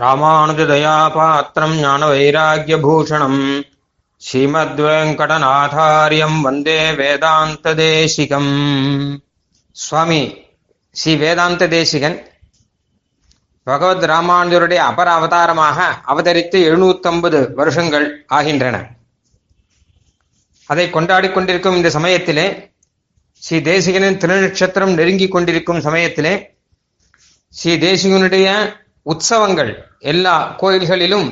ராமானுஜதயாபாத்திரம் ஞான வைராகியபூஷணம் ஸ்ரீமத்வேங்கடநாதாரியம் வந்தே வேதாந்த தேசிகம் சுவாமி ஸ்ரீ வேதாந்த தேசிகன் பகவத் ராமானுஜருடைய அபர அவதாரமாக அவதரித்து எழுநூத்தம்பது வருஷங்கள் ஆகின்றன. அதை கொண்டாடி கொண்டிருக்கும் இந்த சமயத்திலே ஸ்ரீ தேசிகனின் திருநட்சத்திரம் நெருங்கி கொண்டிருக்கும் சமயத்திலே ஸ்ரீ தேசிகனுடைய உற்சவங்கள் எல்லா கோயில்களிலும்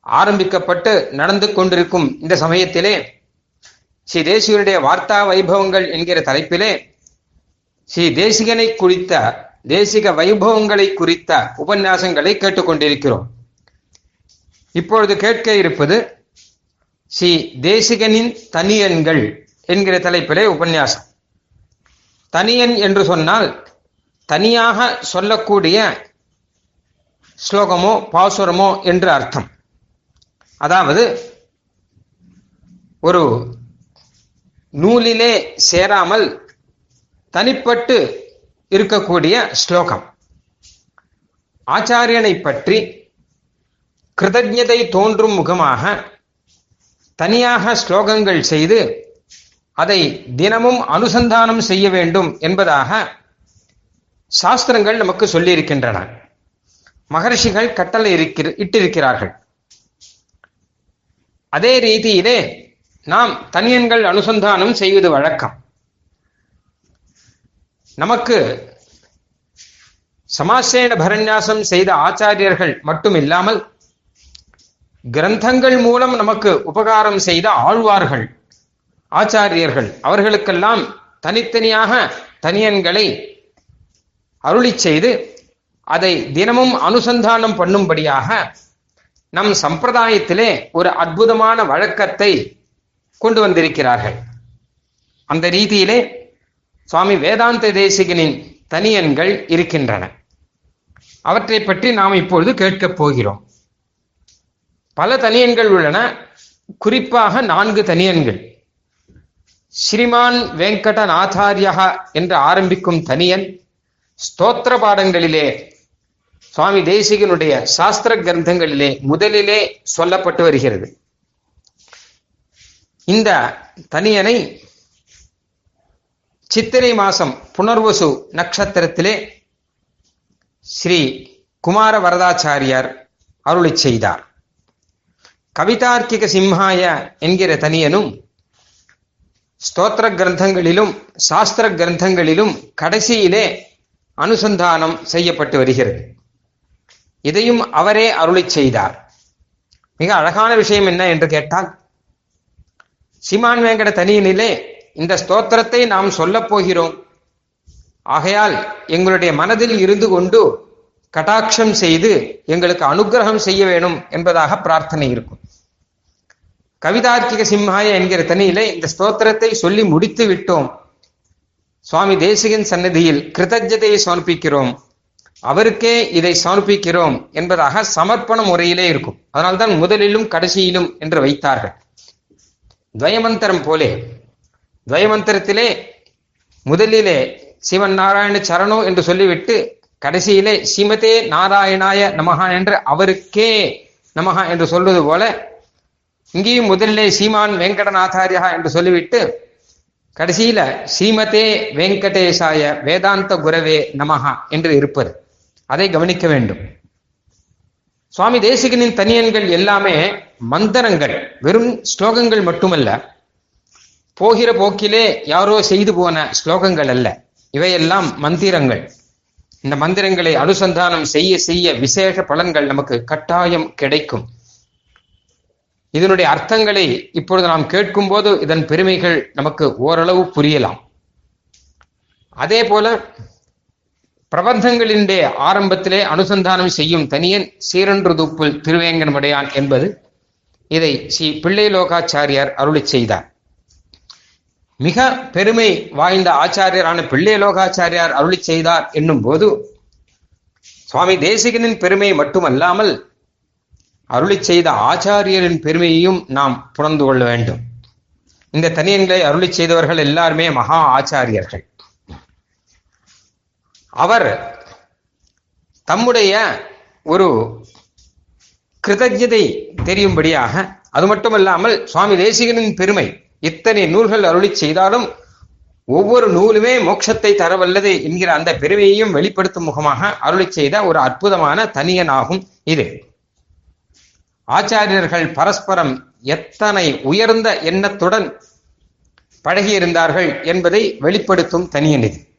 ஆரம்பிக்கப்பட்டு நடந்து கொண்டிருக்கும் இந்த சமயத்திலே ஸ்ரீ தேசிகனுடைய வார்த்தா வைபவங்கள் என்கிற தலைப்பிலே ஸ்ரீ தேசிகனை குறித்த தேசிக வைபவங்களை குறித்த உபன்யாசங்களை கேட்டுக்கொண்டிருக்கிறோம். இப்பொழுது கேட்க இருப்பது ஸ்ரீ தேசிகனின் தனியன்கள் என்கிற தலைப்பிலே உபன்யாசம். தனியன் என்று சொன்னால் தனியாக சொல்லக்கூடிய ஸ்லோகமோ பாசுரமோ என்று அர்த்தம். அதாவது ஒரு நூலிலே சேராமல் தனிப்பட்டு இருக்கக்கூடிய ஸ்லோகம். ஆச்சாரியனை பற்றி கிருதஜதை தோன்றும் முகமாக தனியாக ஸ்லோகங்கள் செய்து அதை தினமும் அனுசந்தானம் செய்ய வேண்டும் என்பதாக சாஸ்திரங்கள் நமக்கு சொல்லியிருக்கின்றன. மகர்ஷிகள் கட்டளை இருக்கிற இட்டிருக்கிறார்கள். அதே ரீதியிலே நாம் தனியன்கள் அனுசந்தானம் செய்வது வழக்கம். நமக்கு சமாசேன பரநியாசம் செய்த ஆச்சாரியர்கள் மட்டும் இல்லாமல் கிரந்தங்கள் மூலம் நமக்கு உபகாரம் செய்த ஆழ்வார்கள் ஆச்சாரியர்கள் அவர்களுக்கெல்லாம் தனித்தனியாக தனியன்களை அருளி செய்து அதை தினமும் அனுசந்தானம் பண்ணும்படியாக நம் சம்பிரதாயத்திலே ஒரு அற்புதமான வழக்கத்தை கொண்டு வந்திருக்கிறார்கள். அந்த ரீதியிலே சுவாமி வேதாந்த தேசிகனின் தனியன்கள் இருக்கின்றன. அவற்றை பற்றி நாம் இப்பொழுது கேட்கப் போகிறோம். பல தனியன்கள் உள்ளன. குறிப்பாக நான்கு தனியன்கள். ஸ்ரீமான் வெங்கடநாதாரியா என்று ஆரம்பிக்கும் தனியன் ஸ்தோத்திர பாடங்களிலே சுவாமி தேசிகனுடைய சாஸ்திர கிரந்தங்களிலே முதலிலே சொல்லப்பட்டு வருகிறது. இந்த தனியனை சித்திரை மாசம் புனர்வசு நட்சத்திரத்திலே ஸ்ரீ குமார வரதாச்சாரியார் அருளி செய்தார். கவிதார்க்கிக சிம்ஹாய என்கிற தனியனும் ஸ்தோத்திர கிரந்தங்களிலும் சாஸ்திர கிரந்தங்களிலும் கடைசியிலே அனுசந்தானம் செய்யப்பட்டு வருகிறது. இதையும் அவரே அருளி செய்தார். மிக அழகான விஷயம் என்ன என்று கேட்டால் சிமான் வேங்கட தனியினிலே இந்த ஸ்தோத்திரத்தை நாம் சொல்லப் போகிறோம். ஆகையால் எங்களுடைய மனதில் இருந்து கொண்டு கட்டாட்சம் செய்து எங்களுக்கு அனுகிரகம் செய்ய வேணும் என்பதாக பிரார்த்தனை இருக்கும். கவிதார்க்கிக சிம்ஹாய என்கிற தனியிலே இந்த ஸ்தோத்திரத்தை சொல்லி முடித்து விட்டோம். சுவாமி தேசிகன் சன்னதியில் கிருதஜதையை சமர்ப்பிக்கிறோம். அவருக்கே இதை சமர்ப்பிக்கிறோம் என்பதாக சமர்ப்பண முறையிலே இருக்கும். அதனால்தான் முதலிலும் கடைசியிலும் என்று வைத்தார்கள். துவயமந்திரம் போலே துவயமந்திரத்திலே முதலிலே சிவன் நாராயண சரணோ என்று சொல்லிவிட்டு கடைசியிலே ஸ்ரீமதே நாராயணாய நமகா என்று அவருக்கே நமகா என்று சொல்வது போல இங்கேயும் முதலிலே சீமான் வெங்கடநாதாரியா என்று சொல்லிவிட்டு கடைசியில ஸ்ரீமதே வெங்கடேசாய வேதாந்த குரவே நமகா என்று இருப்பது. அதை கவனிக்க வேண்டும். சுவாமி தேசிகனின் தனியன்கள் எல்லாமே மந்திரங்கள் வெறும் ஸ்லோகங்கள் மட்டுமல்ல போகிற போக்கிலே யாரோ செய்து போன ஸ்லோகங்கள் அல்ல. இவையெல்லாம் மந்திரங்கள். இந்த மந்திரங்களை அனுசந்தானம் செய்ய செய்ய விசேஷ பலன்கள் நமக்கு கட்டாயம் கிடைக்கும். இதனுடைய அர்த்தங்களை இப்பொழுது நாம் கேட்கும் போது இதன் பெருமைகள் நமக்கு ஓரளவு புரியலாம். அதே போல பிரபந்தங்களின்டே ஆரம்பத்திலே அனுசந்தானம் செய்யும் தனியன் சீரன்று துப்புல் திருவேங்கனமுடையான் என்பது இதை ஸ்ரீ பிள்ளை லோகாச்சாரியார் அருளி செய்தார். மிக பெருமை வாய்ந்த ஆச்சாரியரான பிள்ளை லோகாச்சாரியார் அருளி செய்தார் என்னும் போது சுவாமி தேசிகனின் பெருமை மட்டுமல்லாமல் அருளி செய்த ஆச்சாரியரின் பெருமையையும் நாம் புணர்ந்து கொள்ள வேண்டும். இந்த தனியன்களை அருளி செய்தவர்கள் எல்லாருமே மகா ஆச்சாரியர்கள். அவர் தம்முடைய ஒரு கிருதஜதை தெரியும்படியாக அது மட்டுமல்லாமல் சுவாமி தேசிகனின் பெருமை இத்தனை நூல்கள் அருளி செய்தாலும் ஒவ்வொரு நூலுமே மோட்சத்தை தரவல்லது என்கிற அந்த பெருமையையும் வெளிப்படுத்தும் முகமாக அருளி செய்த ஒரு அற்புதமான தனியனாகும் இது. ஆச்சாரியர்கள் பரஸ்பரம் எத்தனை உயர்ந்த எண்ணத்துடன் பழகியிருந்தார்கள் என்பதை வெளிப்படுத்தும் தனியன் இது.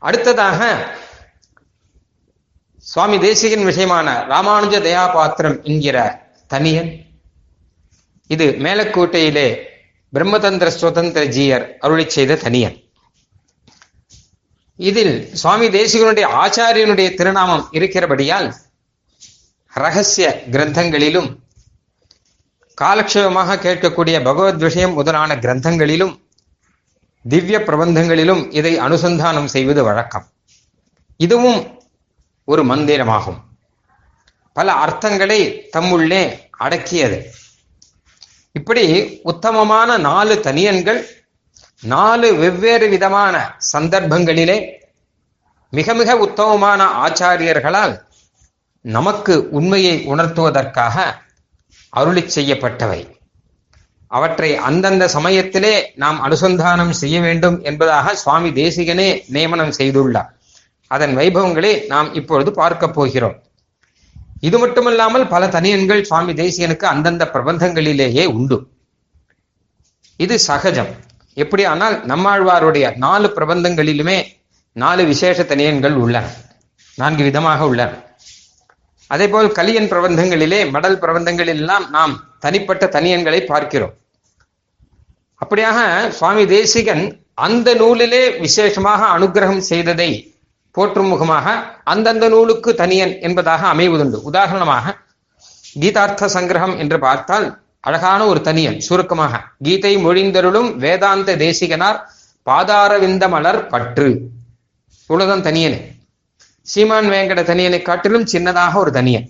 அடுத்ததாக சுவாமி தேசிகன் விஷயமான ராமானுஜ தயாபாத்திரம் என்கிற தனியன். இது மேலக்கோட்டையிலே பிரம்மதந்திர சுதந்திர ஜீயர் அருளி செய்த தனியன். இதில் சுவாமி தேசிகனுடைய ஆச்சாரியனுடைய திருநாமம் இருக்கிறபடியால் ரகசிய கிரந்தங்களிலும் காலக்ஷேபமாக கேட்கக்கூடிய பகவத் விஷயம் முதலான கிரந்தங்களிலும் திவ்ய பிரபந்தங்களிலும் இதை அனுசந்தானம் செய்வது வழக்கம். இதுவும் ஒரு மந்திரமாகும். பல அர்த்தங்களை தம்முள்ளே அடக்கியது. இப்படி உத்தமமான நாலு தனியன்கள் நாலு வெவ்வேறு விதமான சந்தர்ப்பங்களிலே மிக மிக உத்தமமான ஆச்சாரியர்களால் நமக்கு உண்மையை உணர்த்துவதற்காக அருளி செய்யப்பட்டவை. அவற்றை அந்தந்த சமயத்திலே நாம் அனுசந்தானம் செய்ய வேண்டும் என்பதாக சுவாமி தேசிகனே நியமனம் செய்துள்ளார். அதன் வைபவங்களை நாம் இப்பொழுது பார்க்க போகிறோம். இது மட்டுமல்லாமல் பல தனியன்கள் சுவாமி தேசிகனுக்கு அந்தந்த பிரபந்தங்களிலேயே உண்டு. இது சகஜம். எப்படி ஆனால் நம்மாழ்வாருடைய நாலு பிரபந்தங்களிலுமே நாலு விசேஷ தனியன்கள் உள்ளன. நான்கு விதமாக உள்ளன. அதே போல் கலியன் பிரபந்தங்களிலே மடல் பிரபந்தங்களிலெல்லாம் நாம் தனிப்பட்ட தனியன்களை பார்க்கிறோம். அப்படியாக சுவாமி தேசிகன் அந்த நூலிலே விசேஷமாக அனுகிரகம் செய்ததை போற்றும் முகமாக அந்தந்த நூலுக்கு தனியன் என்பதாக அமைவதுண்டு. உதாரணமாக கீதார்த்த சங்கிரகம் என்று பார்த்தால் அழகான ஒரு தனியன் சுருக்கமாக கீதை மொழிந்தருளும் வேதாந்த தேசிகனார் பாதாரவிந்த மலர் பற்று. இவ்வளவுதான் தனியனே. சீமான் வேங்கட தனியனை காட்டிலும் சின்னதாக ஒரு தனியன்.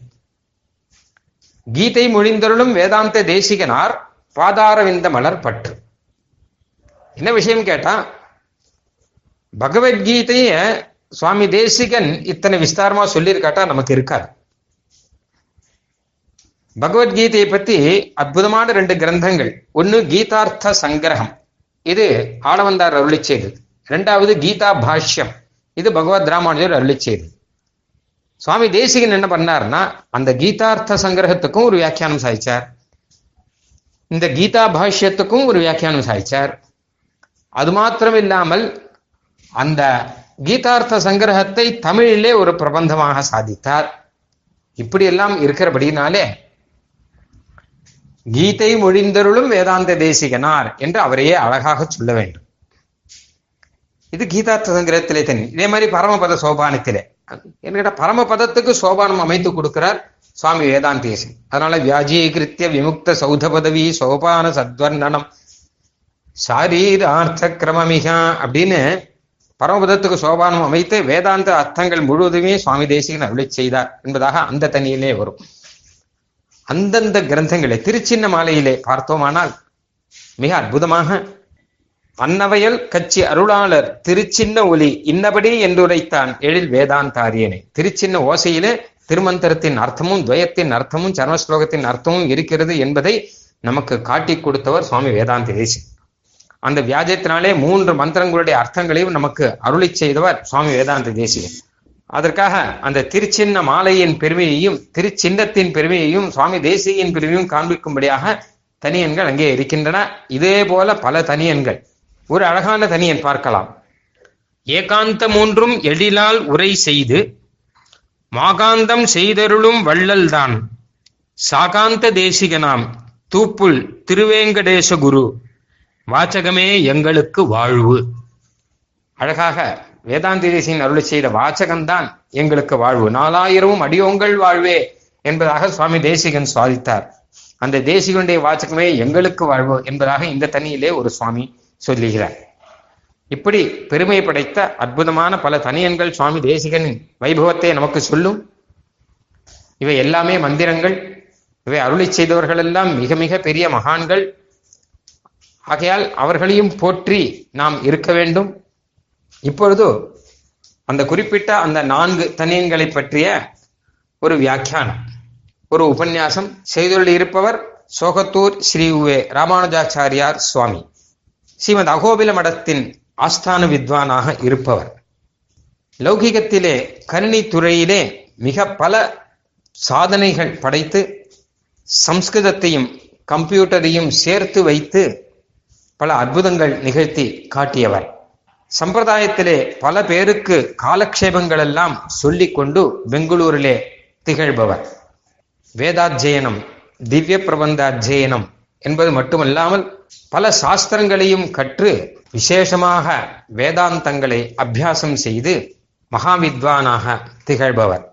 கீதை மொழிந்தருளும் வேதாந்த தேசிகனார் பாதாரவிந்த மலர் பற்று. என்ன விஷயம் கேட்டா பகவத்கீதைய சுவாமி தேசிகன் இத்தனை விஸ்தாரமா சொல்லியிருக்காட்டா நமக்கு இருக்காது. பகவத்கீதையை பத்தி அற்புதமான ரெண்டு கிரந்தங்கள். ஒன்னு கீதார்த்த சங்கிரகம். இது ஆளவந்தார் அருளி செய்தது. ரெண்டாவது கீதா பாஷ்யம். இது பகவத் ராமானுஜர் அருளி செய்தது. சுவாமி தேசிகன் என்ன பண்ணார்னா அந்த கீதார்த்த சங்கிரகத்துக்கும் ஒரு வியாக்கியானம் சாய்ச்சார் இந்த கீதா பாஷ்யத்துக்கும் ஒரு வியாக்கியானம் சாய்ச்சார் அது மாத்திரமில்லாமல் அந்த கீதார்த்த சங்கிரகத்தை தமிழிலே ஒரு பிரபந்தமாக சாதித்தார். இப்படியெல்லாம் இருக்கிறபடினாலே கீதை மொழிந்தருளும் வேதாந்த தேசிகனார் என்று அவரையே அழகாக சொல்ல வேண்டும். இது கீதார்த்த சங்கிரகத்திலே தனி. இதே மாதிரி பரமபத சோபானத்திலே. என்கிட்ட பரமபதத்துக்கு சோபானம் அமைத்து கொடுக்கிறார் சுவாமி வேதாந்தேசன். அதனால வியாஜீகிருத்திய விமுக்த சௌத பதவி சோபான சத்வர்ணனம் சாரீரார்த்த கிரமமிகா அப்படின்னு பரமபதத்துக்கு சோபானம் அமைத்து வேதாந்த அர்த்தங்கள் முழுவதுமே சுவாமி தேசிகன் அருளை செய்தார் என்பதாக அந்த தனியிலே வரும். அந்தந்த கிரந்தங்களை திருச்சின்ன மாலையிலே பார்த்தோமானால் மிக அற்புதமாக அன்னவையல் கட்சி அருளாளர் திருச்சின்ன ஒலி இன்னபடி என்றுரைத்தான் எழில் வேதாந்தாரியனை. திருச்சின்ன ஓசையிலே திருமந்திரத்தின் அர்த்தமும் துவயத்தின் அர்த்தமும் சரணஸ்லோகத்தின் அர்த்தமும் இருக்கிறது என்பதை நமக்கு காட்டி கொடுத்தவர் சுவாமி வேதாந்த தேசி அந்த வியாஜத்தினாலே மூன்று மந்திரங்களுடைய அர்த்தங்களையும் நமக்கு அருளி செய்தவர் சுவாமி வேதாந்த தேசிகர் அதற்காக அந்த திருச்சின்ன மாலையின் பெருமையையும் திருச்சின்னத்தின் பெருமையையும் சுவாமி தேசியின் பெருமையும் காண்பிக்கும்படியாக தனியன்கள் அங்கே இருக்கின்றன. இதே போல பல தனியன்கள். ஒரு அழகான தனியன் பார்க்கலாம். ஏகாந்த மூன்றும் எழிலால் உரை செய்து மாகாந்தம் செய்தருளும் வள்ளல்தான். சாகாந்த தேசிகனாம். தூப்புல் திருவேங்கடேச குரு. வாச்சகமே எங்களுக்கு வாழ்வு. அழகாக வேதாந்திரேசின் அருளை செய்த வாச்சகம்தான் எங்களுக்கு வாழ்வு. நாலாயிரமும் அடியோங்கள் வாழ்வே என்பதாக சுவாமி தேசிகன் சுவாதித்தார். அந்த தேசிகனுடைய வாச்சகமே எங்களுக்கு வாழ்வு என்பதாக இந்த தனியிலே ஒரு சுவாமி சொல்லுகிறார். இப்படி பெருமை படைத்த அற்புதமான பல தனியன்கள் சுவாமி தேசிகனின் வைபவத்தை நமக்கு சொல்லும். இவை எல்லாமே மந்திரங்கள். இவை அருளை செய்தவர்கள் எல்லாம் மிக மிக பெரிய மகான்கள். ஆகையால் அவர்களையும் போற்றி நாம் இருக்க வேண்டும். இப்பொழுது அந்த குறிப்பிட்ட அந்த நான்கு தனியன்களை பற்றிய ஒரு வியாக்கியானம் ஒரு உபன்யாசம் செய்துள்ள இருப்பவர் சோகத்தூர் ஸ்ரீ உவே ராமானுஜாச்சாரியார் சுவாமி. ஸ்ரீமத் அகோபில மடத்தின் ஆஸ்தான வித்வானாக இருப்பவர். லௌகிகத்திலே கணினி துறையிலே மிக பல சாதனைகள் படைத்து சம்ஸ்கிருதத்தையும் கம்ப்யூட்டரையும் சேர்த்து வைத்து பல அற்புதங்கள் நிகழ்த்தி காட்டியவர். சம்பிரதாயத்திலே பல பேருக்கு காலக்ஷேபங்கள் எல்லாம் சொல்லிக் கொண்டு பெங்களூரிலே திகழ்பவர். வேதாத்தியனம் திவ்ய பிரபந்த அத்தியனம் என்பது மட்டுமல்லாமல் பல சாஸ்திரங்களையும் கற்று விசேஷமாக வேதாந்தங்களை அபியாசம் செய்து மகாவித்வானாக திகழ்பவர்.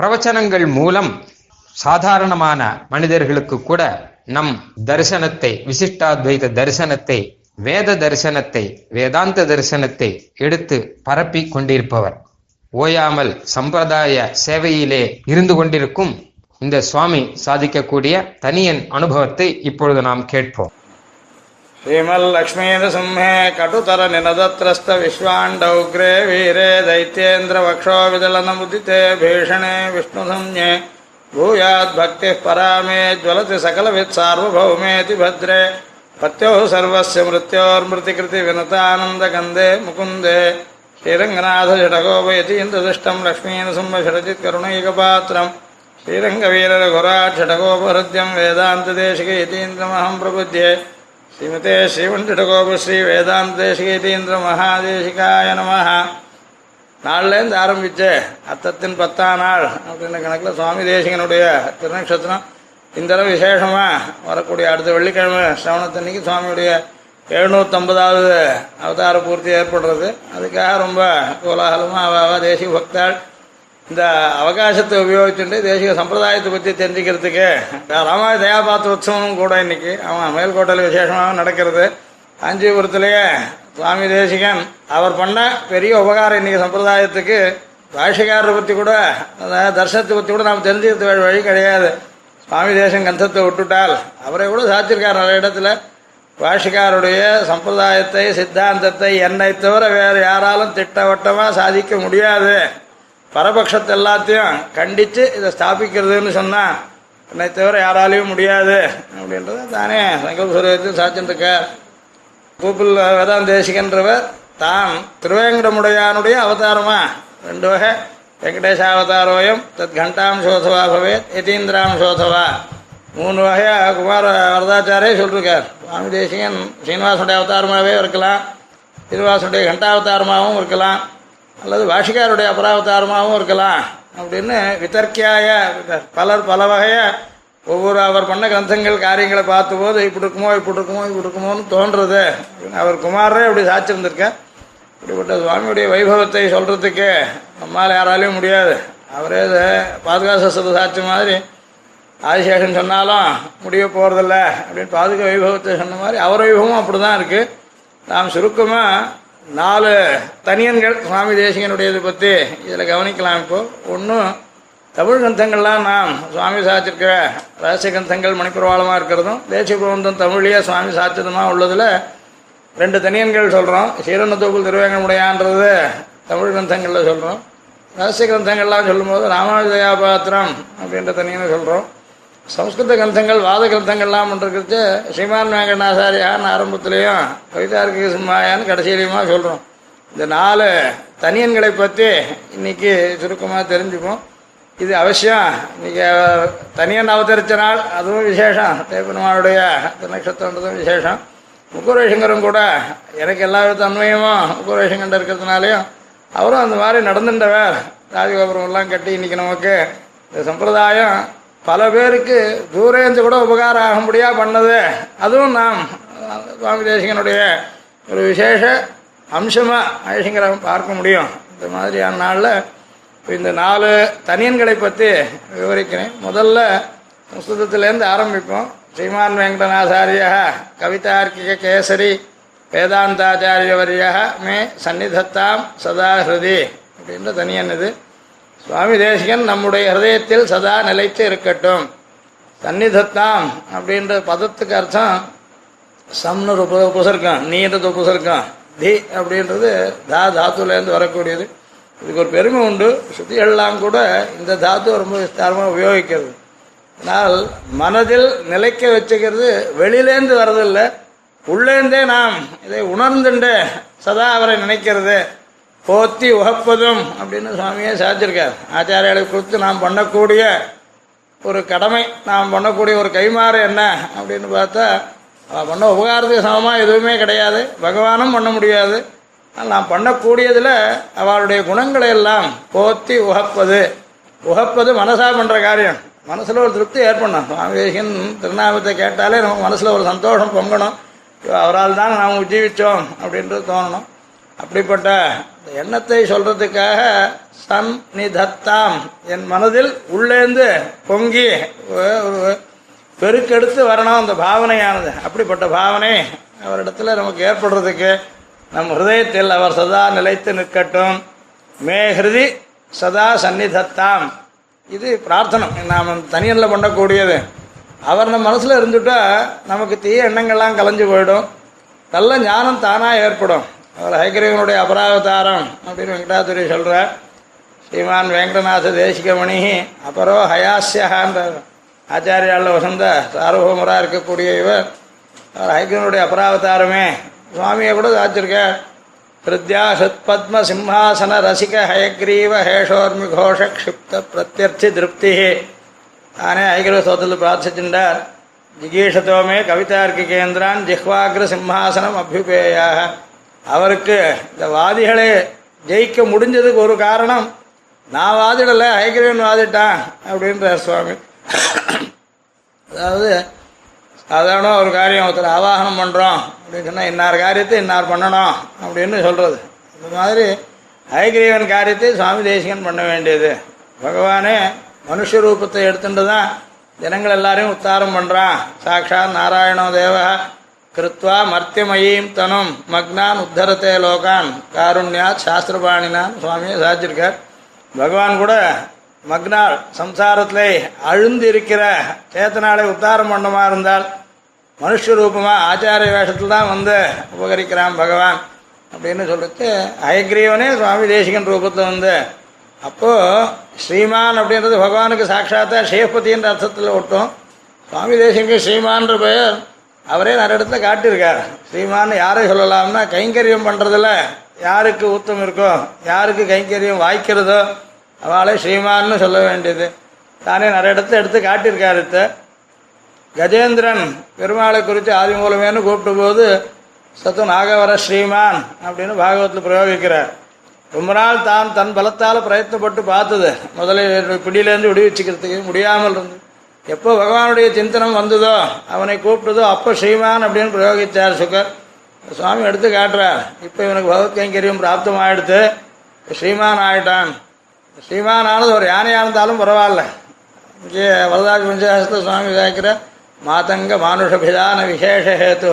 பிரவச்சனங்கள் மூலம் சாதாரணமான மனிதர்களுக்கு கூட நம் தரிசனத்தை விசிஷ்டாத்வைத தரிசனத்தை வேத தரிசனத்தை வேதாந்த தரிசனத்தை எடுத்து பரப்பி கொண்டிருப்பவர் ஓயாமல் சம்பிரதாய சேவையிலே இருந்து கொண்டிருக்கும் இந்த சுவாமி சாதிக்கக்கூடிய தனியன் அனுபவத்தை இப்பொழுது நாம் கேட்போம் श्रीमल्लक्ष्मीनसिंहे कटुतरनिनदत्रस्त विश्वाण्डौग्रे वीरे दैत्येन्द्रवक्षोविदलनमुदिते भीषणे विष्णुसंज्ञे भूयाद्भक्तिः परामे ज्वलति सकलवित् सार्वभौमेति भद्रे पत्योः सर्वस्य मृत्योर्मृतिकृतिविनतानन्दगन्धे मुकुन्दे श्रीरङ्गनाथषटकोपयति इन्द्रदृष्टं लक्ष्मीन सम्भषडचित्करुणैकपात्रं श्रीरङ्गवीररघुराट्षटकोपहृद्यं वेदान्तदेशिकैतीन्द्रमहं प्रबुध्ये श्रीमते श्रीमण्ठकोपश्रीवेदान्तदेशिकैतीन्द्रमहादेशिकाय नमः நாள்லேருந்து ஆரம்பித்து அத்தத்தின் பத்தாம் நாள் அப்படின்ற கணக்கில் சுவாமி தேசிகனுடைய திருநக்ஷத்திரம். இந்த தடவை விசேஷமாக வரக்கூடிய அடுத்த வெள்ளிக்கிழமை சிரவணத்தன்னைக்கு சுவாமியுடைய எழுநூற்றம்பதாவது அவதார பூர்த்தி ஏற்படுறது. அதுக்காக ரொம்ப கோலாகலமாக அவ அவ தேசிக பக்தாள். இந்த அவகாசத்தை உபயோகிச்சுட்டு தேசிக சம்பிரதாயத்தை பற்றி தெரிஞ்சுக்கிறதுக்கு ராமாய தயாபாத்திர உற்சவமும் கூட இன்னைக்கு. அவன் மேல்கோட்டையில் விசேஷமாக நடக்கிறது. காஞ்சிபுரத்துலேயே சுவாமி தேசிகன் அவர் பண்ண பெரிய உபகாரம் இன்னைக்கு சம்பிரதாயத்துக்கு பாஷிகாரரை பற்றி கூட அதாவது தர்சனத்தை பற்றி கூட நாம் தெரிஞ்சுக்கிறது வழி கிடையாது. சுவாமி தேசம் கந்தத்தை விட்டுட்டால் அவரை கூட சாத்திருக்கார் நிறைய இடத்துல பாஷிகாருடைய சம்பிரதாயத்தை சித்தாந்தத்தை என்னை தவிர வேறு யாராலும் திட்டவட்டமாக சாதிக்க முடியாது. பரபட்சத்தை எல்லாத்தையும் கண்டித்து இதை ஸ்தாபிக்கிறதுன்னு சொன்னால் என்னை தவிர யாராலையும் முடியாது. அப்படின்றத தானே சங்கல்ப சுரேத்தில் சாச்சின்றிருக்கார் பூப்பில் வேதாந்த தேசிகன்றவர். தான் திருவேங்கடமுடையானுடைய அவதாரமா? ரெண்டு வகை. வெங்கடேஷ அவதாரோயம் தத் கண்டாம் சோதவா பவேத் யதீந்திராம் சோதவா. மூணு வகையாக குமார வரதாச்சாரே சொல்லியிருக்கார் சுவாமி தேசிகன் சீனிவாசனுடைய அவதாரமாகவே இருக்கலாம். திருவாசனுடைய கண்டாவதாரமாகவும் இருக்கலாம். அல்லது வாஷிகாருடைய அபராவதாரமாகவும் இருக்கலாம். அப்படின்னு விதர்க்கியாய பலர் பல வகையாக ஒவ்வொரு அவர் பண்ண கிரந்தங்கள் காரியங்களை பார்த்தபோது இப்படி இருக்குமோ இப்படி இருக்குமோ இப்படி இருக்குமோன்னு தோன்றது அவர் குமாரே அப்படி சாச்சிருந்திருக்க இப்படிப்பட்ட சுவாமியுடைய வைபவத்தை சொல்றதுக்கு நம்மால் யாராலையும் முடியாது. அவரே இதை சாட்சி மாதிரி ஆதிசேஷன் சொன்னாலும் முடிய போகிறதில்ல அப்படின்னு பாதுக வைபவத்தை சொன்ன மாதிரி அவர் வைபவமும் அப்படி தான் இருக்குது நாம் சுருக்கமாக நாலு தனியன்கள் சுவாமி தேசிகனுடையது பற்றி இதில் கவனிக்கலாம் இப்போ. ஒன்றும் தமிழ் கிரந்தங்கள்லாம் நாம் சுவாமி சாச்சிருக்கிற ரகசிய கிரந்தங்கள் மணிப்பிரவாளமாக இருக்கிறதும் தேசிய பிரபந்தம் தமிழ்லேயே சுவாமி சாச்சிதமாக உள்ளதில் ரெண்டு தனியன்கள் சொல்கிறோம் சீரண்ணத்தோப்புல் திருவேங்கமுடையான்றது தமிழ் கிரந்தங்களில் சொல்கிறோம் ரகசிய கிரந்தங்கள்லாம் சொல்லும்போது ராமானுஜயா பாத்திரம் அப்படின்ற தனியனை சொல்கிறோம் சம்ஸ்கிருத கிரந்தங்கள் வாத கிரந்தங்கள்லாம் இருக்கிறது. ஸ்ரீமான் வெங்கடாசாரியான்னு ஆரம்பத்துலேயும் கவிதார்க்கிக சிம்மாயான்னு கடைசியிலையுமா சொல்கிறோம் இந்த நாலு தனியன்களை பற்றி இன்னைக்கு சுருக்கமாக தெரிஞ்சுப்போம். இது அவசியம். நீங்கள் தனியன் அவதரித்த நாள் அதுவும் விசேஷம். தேவபெருமானுடைய நட்சத்திரன்றதும் விசேஷம். முக்குரேஷங்கரும் கூட எனக்கு எல்லா வித அன்மையமும் முக்குரேஷங்கண்ட இருக்கிறதுனாலையும் அவரும் அந்த மாதிரி நடந்துட்டவர். ராஜகோபுரம் எல்லாம் கட்டி இன்றைக்கி நமக்கு இந்த சம்பிரதாயம் பல பேருக்கு தூரேந்து கூட உபகாரம் ஆகும்படியாக பண்ணது. அதுவும் நாம் சுவாமி தேசிகனுடைய ஒரு விசேஷ அம்சமாக ஐசிங்கரம் பார்க்க முடியும். இந்த மாதிரியான நாளில் இந்த நாலு தனியன்களை பற்றி விவரிக்கிறேன். முதல்ல சம்ஸ்கிருதத்திலேருந்து ஆரம்பிப்போம். ஸ்ரீமான் வெங்கடநாசாரிய கவிதார்க்கிக கேசரி வேதாந்தாச்சாரியவரிய மே சந்நிதத்தாம் சதா ஹிருதி அப்படின்ற தனியன் இது. சுவாமி தேசிகன் நம்முடைய ஹிருதயத்தில் சதா நிலைத்து இருக்கட்டும். சந்நிதத்தாம் அப்படின்ற பதத்துக்கு அர்த்தம் சம்னு உப- உபசர்க்கம் நீன்றது உபசர்க்கம் தி அப்படின்றது தா தாத்துலேருந்து வரக்கூடியது. இதுக்கு ஒரு பெருமை உண்டு. ஸ்ருதிகள்லாம் கூட இந்த தாத்து ரொம்ப விஸ்தாரமாக உபயோகிக்கிறது. ஆனால் மனதில் நிலைக்க வச்சுக்கிறது வெளியிலேருந்து வர்றதில்லை உள்ளேந்தே நாம் இதை உணர்ந்துண்டு சதா அவரை நினைக்கிறது. போத்தி உகப்பதும் அப்படின்னு சுவாமியே சாதிச்சிருக்கார். ஆச்சாரியாளுக்கு கொடுத்து நாம் பண்ணக்கூடிய ஒரு கடமை நாம் பண்ணக்கூடிய ஒரு கைமாறு என்ன அப்படின்னு பார்த்தா அவள் பண்ண உபகாரத்துக்கு சமமாக எதுவுமே கிடையாது. பகவானும் பண்ண முடியாது. நாம் பண்ணக்கூடியதில் அவளுடைய குணங்களை எல்லாம் போத்தி உகப்பது. உகப்பது மனசா பண்ணுற காரியம். மனசில் ஒரு திருப்தி ஏற்படணும். சுவாமி தேசிகன் திருநாமத்தை கேட்டாலே நமக்கு மனசில் ஒரு சந்தோஷம் பொங்கணும். அவரால் தான் நாம் உஜ்ஜீவிச்சோம் அப்படின்றது தோணணும். அப்படிப்பட்ட எண்ணத்தை சொல்கிறதுக்காக சந்நிதத்தாம் என் மனதில் உள்ளேந்து பொங்கி ஒரு பெருக்கெடுத்து வரணும் அந்த பாவனையானது. அப்படிப்பட்ட பாவனை அவரிடத்துல நமக்கு ஏற்படுறதுக்கு நம் ஹிருதயத்தில் அவர் சதா நிலைத்து நிற்கட்டும். மே ஹிருதி சதா சந்நிதத்தாம். இது பிரார்த்தனை நாம் தனியனில் பண்ணக்கூடியது. அவர் நம்ம மனசில் இருந்துட்டா நமக்கு தீய எண்ணங்கள்லாம் கலைஞ்சு போயிடும். நல்ல ஞானம் தானாக ஏற்படும். அவர் ஹைகிரீவனுடைய அபராவதாரம் அப்படின்னு வெங்கடாதுரி சொல்கிறார் ஸ்ரீமான் வெங்கடநாத தேசிகமணி அப்புறம் ஹயாசியகான்ற ஆச்சாரியால் வசந்த சார்வபௌமராக இருக்கக்கூடிய இவர். அவர் ஹைகிரீவனுடைய அபராவதாரமே. சுவாமியை கூட சாச்சிருக்கார் ஹிருத்யா ஹிருத்பத்ம சிம்ஹாசன ரசிக ஹயக்ரீவ ஹேஷோர்மி கோஷ க்ஷிப்த பிரத்யர்த்தி திருப்தி. தானே ஐகிர சோதத்தில் பிரார்த்திச்சுட்டார் ஜிகீஷத்தோமே கவிதார்க்கு கேந்திரான் ஜிஹ்வாகிர சிம்ஹாசனம் அபியுபேயாக அவருக்கு இந்த வாதிகளை ஜெயிக்க முடிஞ்சதுக்கு ஒரு காரணம். நான் வாதிடலை ஐகிரவன் வாதிட்டான் அப்படின்றார் சுவாமி. அதாவது அதான ஒரு காரியம் ஒருத்தர் ஆவாகனம் பண்ணுறோம் அப்படின்னு சொன்னால் இன்னார் காரியத்தை இன்னார் பண்ணணும் அப்படின்னு சொல்கிறது இந்த மாதிரி ஐகிரீவன் காரியத்தை சுவாமி தேசிகன் பண்ண வேண்டியது. பகவானே மனுஷ ரூபத்தை எடுத்துட்டு தான் ஜனங்கள் எல்லாரையும் உத்தாரம் பண்ணுறான் சாட்சா நாராயணோ தேவ கிருத்வா மர்த்தியமயீம் தனும் மக்னான் உத்தரத்தே லோகான். காருண்யாத் சாஸ்திரபாணினான் சுவாமியை சாதிச்சிருக்கார். பகவான் கூட மக்னால் சம்சாரத்திலே அழுந்திருக்கிற சேத்தனாலை உத்தாரம் பண்ணமா இருந்தால் மனுஷ ரூபமாக ஆச்சார வேஷத்தில் தான் வந்து உபகரிக்கிறான் பகவான் அப்படின்னு சொல்லிட்டு அயக்ரீவனே சுவாமி தேசிகன் ரூபத்தில் வந்து அப்போது ஸ்ரீமான் அப்படின்றது பகவானுக்கு சாட்சாத்தா ஸ்ரீபதின்ற அர்த்தத்தில் ஒட்டும். சுவாமி தேசிகனுக்கு ஸ்ரீமான்ற பெயர் அவரே நிறைய இடத்துல காட்டியிருக்கார். ஸ்ரீமான் யாரை சொல்லலாம்னா கைங்கரியம் பண்ணுறதுல யாருக்கு ஊத்தம் இருக்கோ யாருக்கு கைங்கரியம் வாய்க்கிறதோ அவளை ஸ்ரீமான்னு சொல்ல வேண்டியது. தானே நிறைய இடத்துல எடுத்து காட்டியிருக்காரு கஜேந்திரன் பெருமாளை குறித்து ஆதி மூலமேன்னு கூப்பிட்ட போது சத்து நாகவர ஸ்ரீமான் அப்படின்னு பாகவத்தில் பிரயோகிக்கிறார். ரொம்ப நாள் தான் தன் பலத்தால் பிரயத்னப்பட்டு பார்த்தது. முதலில் பிடியிலேருந்து விடுவிச்சுக்கிறதுக்கு முடியாமல் இருந்து. எப்போ பகவானுடைய சிந்தனம் வந்ததோ அவனை கூப்பிட்டதோ அப்போ ஸ்ரீமான் அப்படின்னு பிரயோகித்தார் சுகர். சுவாமி எடுத்து காட்டுறார். இப்போ இவனுக்கு பகவத் கைங்கரியம் பிராப்தம் ஆயிடுத்து ஸ்ரீமான் ஆயிட்டான். ஸ்ரீமான் ஆனது ஒரு யானையாக இருந்தாலும் பரவாயில்ல. இங்கே வரதாஜ் பஞ்சாயத்தில் சுவாமி கேட்கிற மாதங்க மானுஷபிதான விசேஷ ஹேத்து.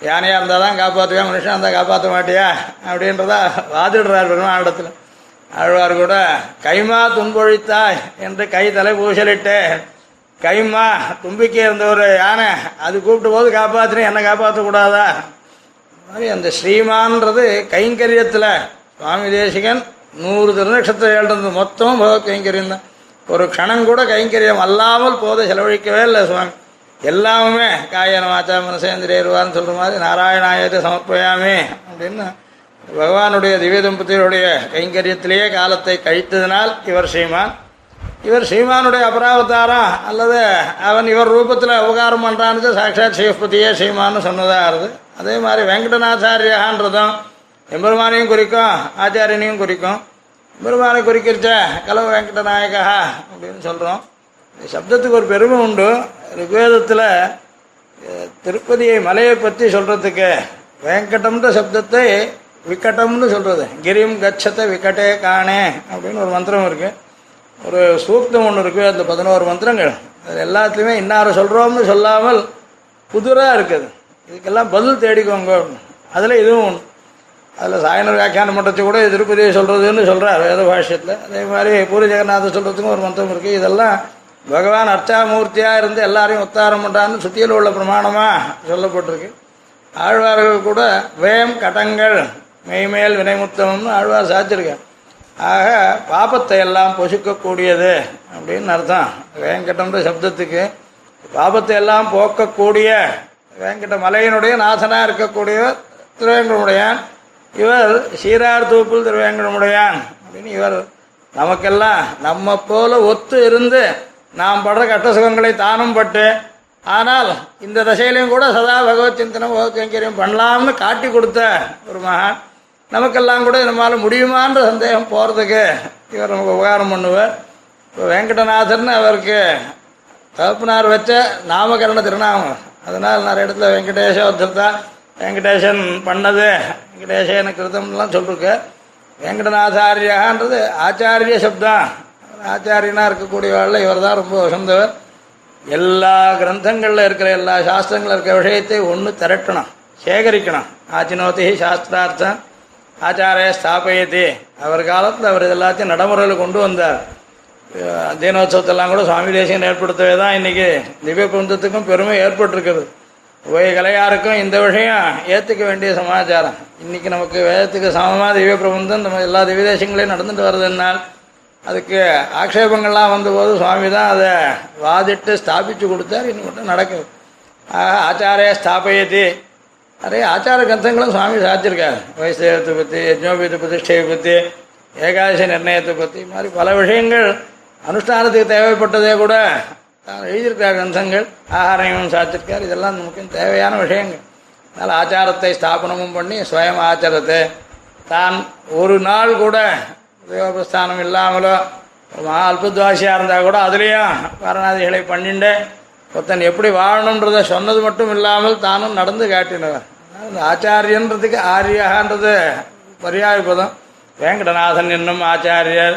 யானையாக இருந்தால் தான் காப்பாற்றுவேன் மனுஷன் இருந்தால் காப்பாற்ற மாட்டியா? அப்படின்றதா வாதிடுறார் பெருமாளிடத்தில் ஆழ்வார் கூட கைமா துன்பொழித்தாய் என்று கை தலை பூசலிட்டு கைமா தும்பிக்கை இருந்த ஒரு யானை அது கூப்பிட்ட போது காப்பாற்றினேன் என்னை காப்பாற்றக்கூடாதா மாதிரி அந்த ஸ்ரீமான்றது கைங்கரியத்தில். சுவாமி தேசிகன் நூறு திருநக்ஷத்திரம் எழுந்தது மொத்தமும் பகவத் கைங்கரியம் தான். ஒரு க்ஷணம் கூட கைங்கரியம் அல்லாமல் போதை செலவழிக்கவே இல்லை சுவாமி. எல்லாமே காயன வாச்சா மனசேந்திரியருவான்னு சொல்கிற மாதிரி நாராயணாயத்தை சமர்ப்பயாமே அப்படின்னு பகவானுடைய திவ்ய தம்பதியருடைய கைங்கரியத்திலேயே காலத்தை கழித்ததினால் இவர் ஸ்ரீமான். இவர் ஸ்ரீமானுடைய அபராவதாரம் அல்லது அவன் இவர் ரூபத்தில் உபகாரம் பண்ணுறான்னு சாட்சாத் ஸ்ரீபதியே ஸ்ரீமான்னு இருது அதே மாதிரி வெங்கடநாச்சாரியான்றதும் எம்பெருமானையும் குறிக்கும் ஆச்சாரியனையும் குறிக்கும். எம்பெருமானை குறிக்கிறச்ச கலவு வெங்கடநாயகா அப்படின்னு சொல்கிறோம் சப்தத்துக்கு ஒரு பெருமை உண்டு. ரிக்வேதத்தில் திருப்பதியை மலையை பற்றி சொல்கிறதுக்கு வெங்கடம்ன்ற சப்தத்தை விக்கட்டம்னு சொல்கிறது கிரிம் கச்சத்தை விக்கட்டே காணே அப்படின்னு ஒரு மந்திரம் இருக்குது ஒரு சூக்தம் ஒன்று இருக்குது அந்த பதினோரு மந்திரங்கள். அது எல்லாத்துலேயுமே இன்னார சொல்கிறோம்னு சொல்லாமல் புதுராக இருக்குது. இதுக்கெல்லாம் பதில் தேடிக்கோங்க. அதில் இதுவும் ஒன்று அதில் சாயனர் வியாக்கியான பண்ணுறது கூட திருப்பதியை சொல்கிறதுன்னு சொல்கிறார் வேத பாஷ்யத்தில். அதே மாதிரி பூரி ஜெகநாதர் சொல்கிறதுக்கும் ஒரு மந்திரம் இருக்குது இதெல்லாம் பகவான் அர்ச்சாமூர்த்தியாக இருந்து எல்லாரையும் உத்தாரம் பண்ணுறான்னு சுத்தியில் உள்ள பிரமாணமாக சொல்லப்பட்டிருக்கு. ஆழ்வார்கள் கூட வேம் கடங்கள் மெய்மேல் வினைமுத்தம்னு ஆழ்வார் சாதிச்சிருக்கேன் ஆக பாபத்தை எல்லாம் பொசுக்கக்கூடியது அப்படின்னு அர்த்தம். வேங்கடம்ன்ற சப்தத்துக்கு பாபத்தை எல்லாம் போக்கக்கூடிய வேங்கட மலையினுடைய நாசனாக இருக்கக்கூடிய திருவேங்கடமுடையான். இவர் சீரார் தூப்பில் திருவேங்கடமுடையான் அப்படின்னு இவர் நமக்கெல்லாம் நம்ம போல ஒத்து இருந்து நாம் படுற கட்ட சுகங்களை தானும் பட்டு ஆனால் இந்த தசையிலையும் கூட சதா பகவத் சிந்தனம் பகவத் கைங்கரியம் பண்ணலாம்னு காட்டி கொடுத்த ஒரு மகான். நமக்கெல்லாம் கூட நம்மால் முடியுமான்ற சந்தேகம் போகிறதுக்கு இவர் நமக்கு உபகாரம் பண்ணுவார். இப்போ வெங்கடநாதர்னு அவருக்கு தகப்பனார் வச்ச நாமகரண திருநாமம். அதனால் நிறைய இடத்துல வெங்கடேஷ ஒருத்தர் வெங்கடேசன் பண்ணது. வெங்கடேசன கிருதம்லாம் சொல்லிருக்கு வெங்கடநாதாரியான்றது ஆச்சாரிய சப்தம். ஆச்சாரியனா இருக்கக்கூடியவாள் இவர் தான் ரொம்ப வசந்தவர். எல்லா கிரந்தங்களில் இருக்கிற எல்லா சாஸ்திரங்களில் இருக்கிற விஷயத்தை ஒன்று திரட்டணும் சேகரிக்கணும். ஆச்சினோதி சாஸ்திரார்த்தம். ஆச்சாரிய ஸ்தாபயத்தி அவர் காலத்தில் அவர் இது எல்லாத்தையும் நடைமுறையில் கொண்டு வந்தார். தீனோத்சவத்தெல்லாம் கூட சுவாமி தேசியம் ஏற்படுத்தவே தான் இன்றைக்கி திவ்யபுந்தத்துக்கும் பெருமை ஏற்பட்டிருக்குது. உபய கலையாருக்கும் இந்த விஷயம் ஏற்றுக்க வேண்டிய சமாச்சாரம். இன்னைக்கு நமக்கு வேதத்துக்கு சமமாக திவ்ய பிரபந்தம் நம்ம எல்லா திவ்ய தேசங்களையும் நடந்துட்டு வருதுன்னால் அதுக்கு ஆக்ஷேபங்கள்லாம் வந்தபோது சுவாமி தான் அதை வாதிட்டு ஸ்தாபித்து கொடுத்தார். இன்னும் மட்டும் நடக்குது ஆக ஆச்சாரிய ஸ்தாபயத்தி நிறைய ஆச்சார கிரந்தங்களும் சுவாமி சாதிச்சிருக்காரு. வைசேவத்தை பற்றி யஜ்னோபீத பிரதிஷ்டையை பற்றி ஏகாதசி நிர்ணயத்தை பற்றி இது மாதிரி பல விஷயங்கள் அனுஷ்டானத்துக்கு தேவைப்பட்டதே கூட தான் எழுதியிருக்கார் கிரந்தங்கள் ஆகாரமும் சாதிச்சிருக்கார். இதெல்லாம் நமக்கு தேவையான விஷயங்கள். அதனால் ஆச்சாரத்தை ஸ்தாபனமும் பண்ணி சுயம் ஆச்சாரத்தை தான் ஒரு நாள் கூட உபயோகஸ்தானம் இல்லாமலோ மகா அல்பத்வாசியாக இருந்தால் கூட அதுலேயும் வாரணாதிகளை பண்ணிண்டு ஒருத்தன் எப்படி வாழணுன்றத சொன்னது மட்டும் இல்லாமல் தானும் நடந்து காட்டினவன் ஆச்சாரியன்றதுக்கு ஆரியகான்றது பரியாய பதம். வேங்கடநாதன் என்னும் ஆச்சாரியர்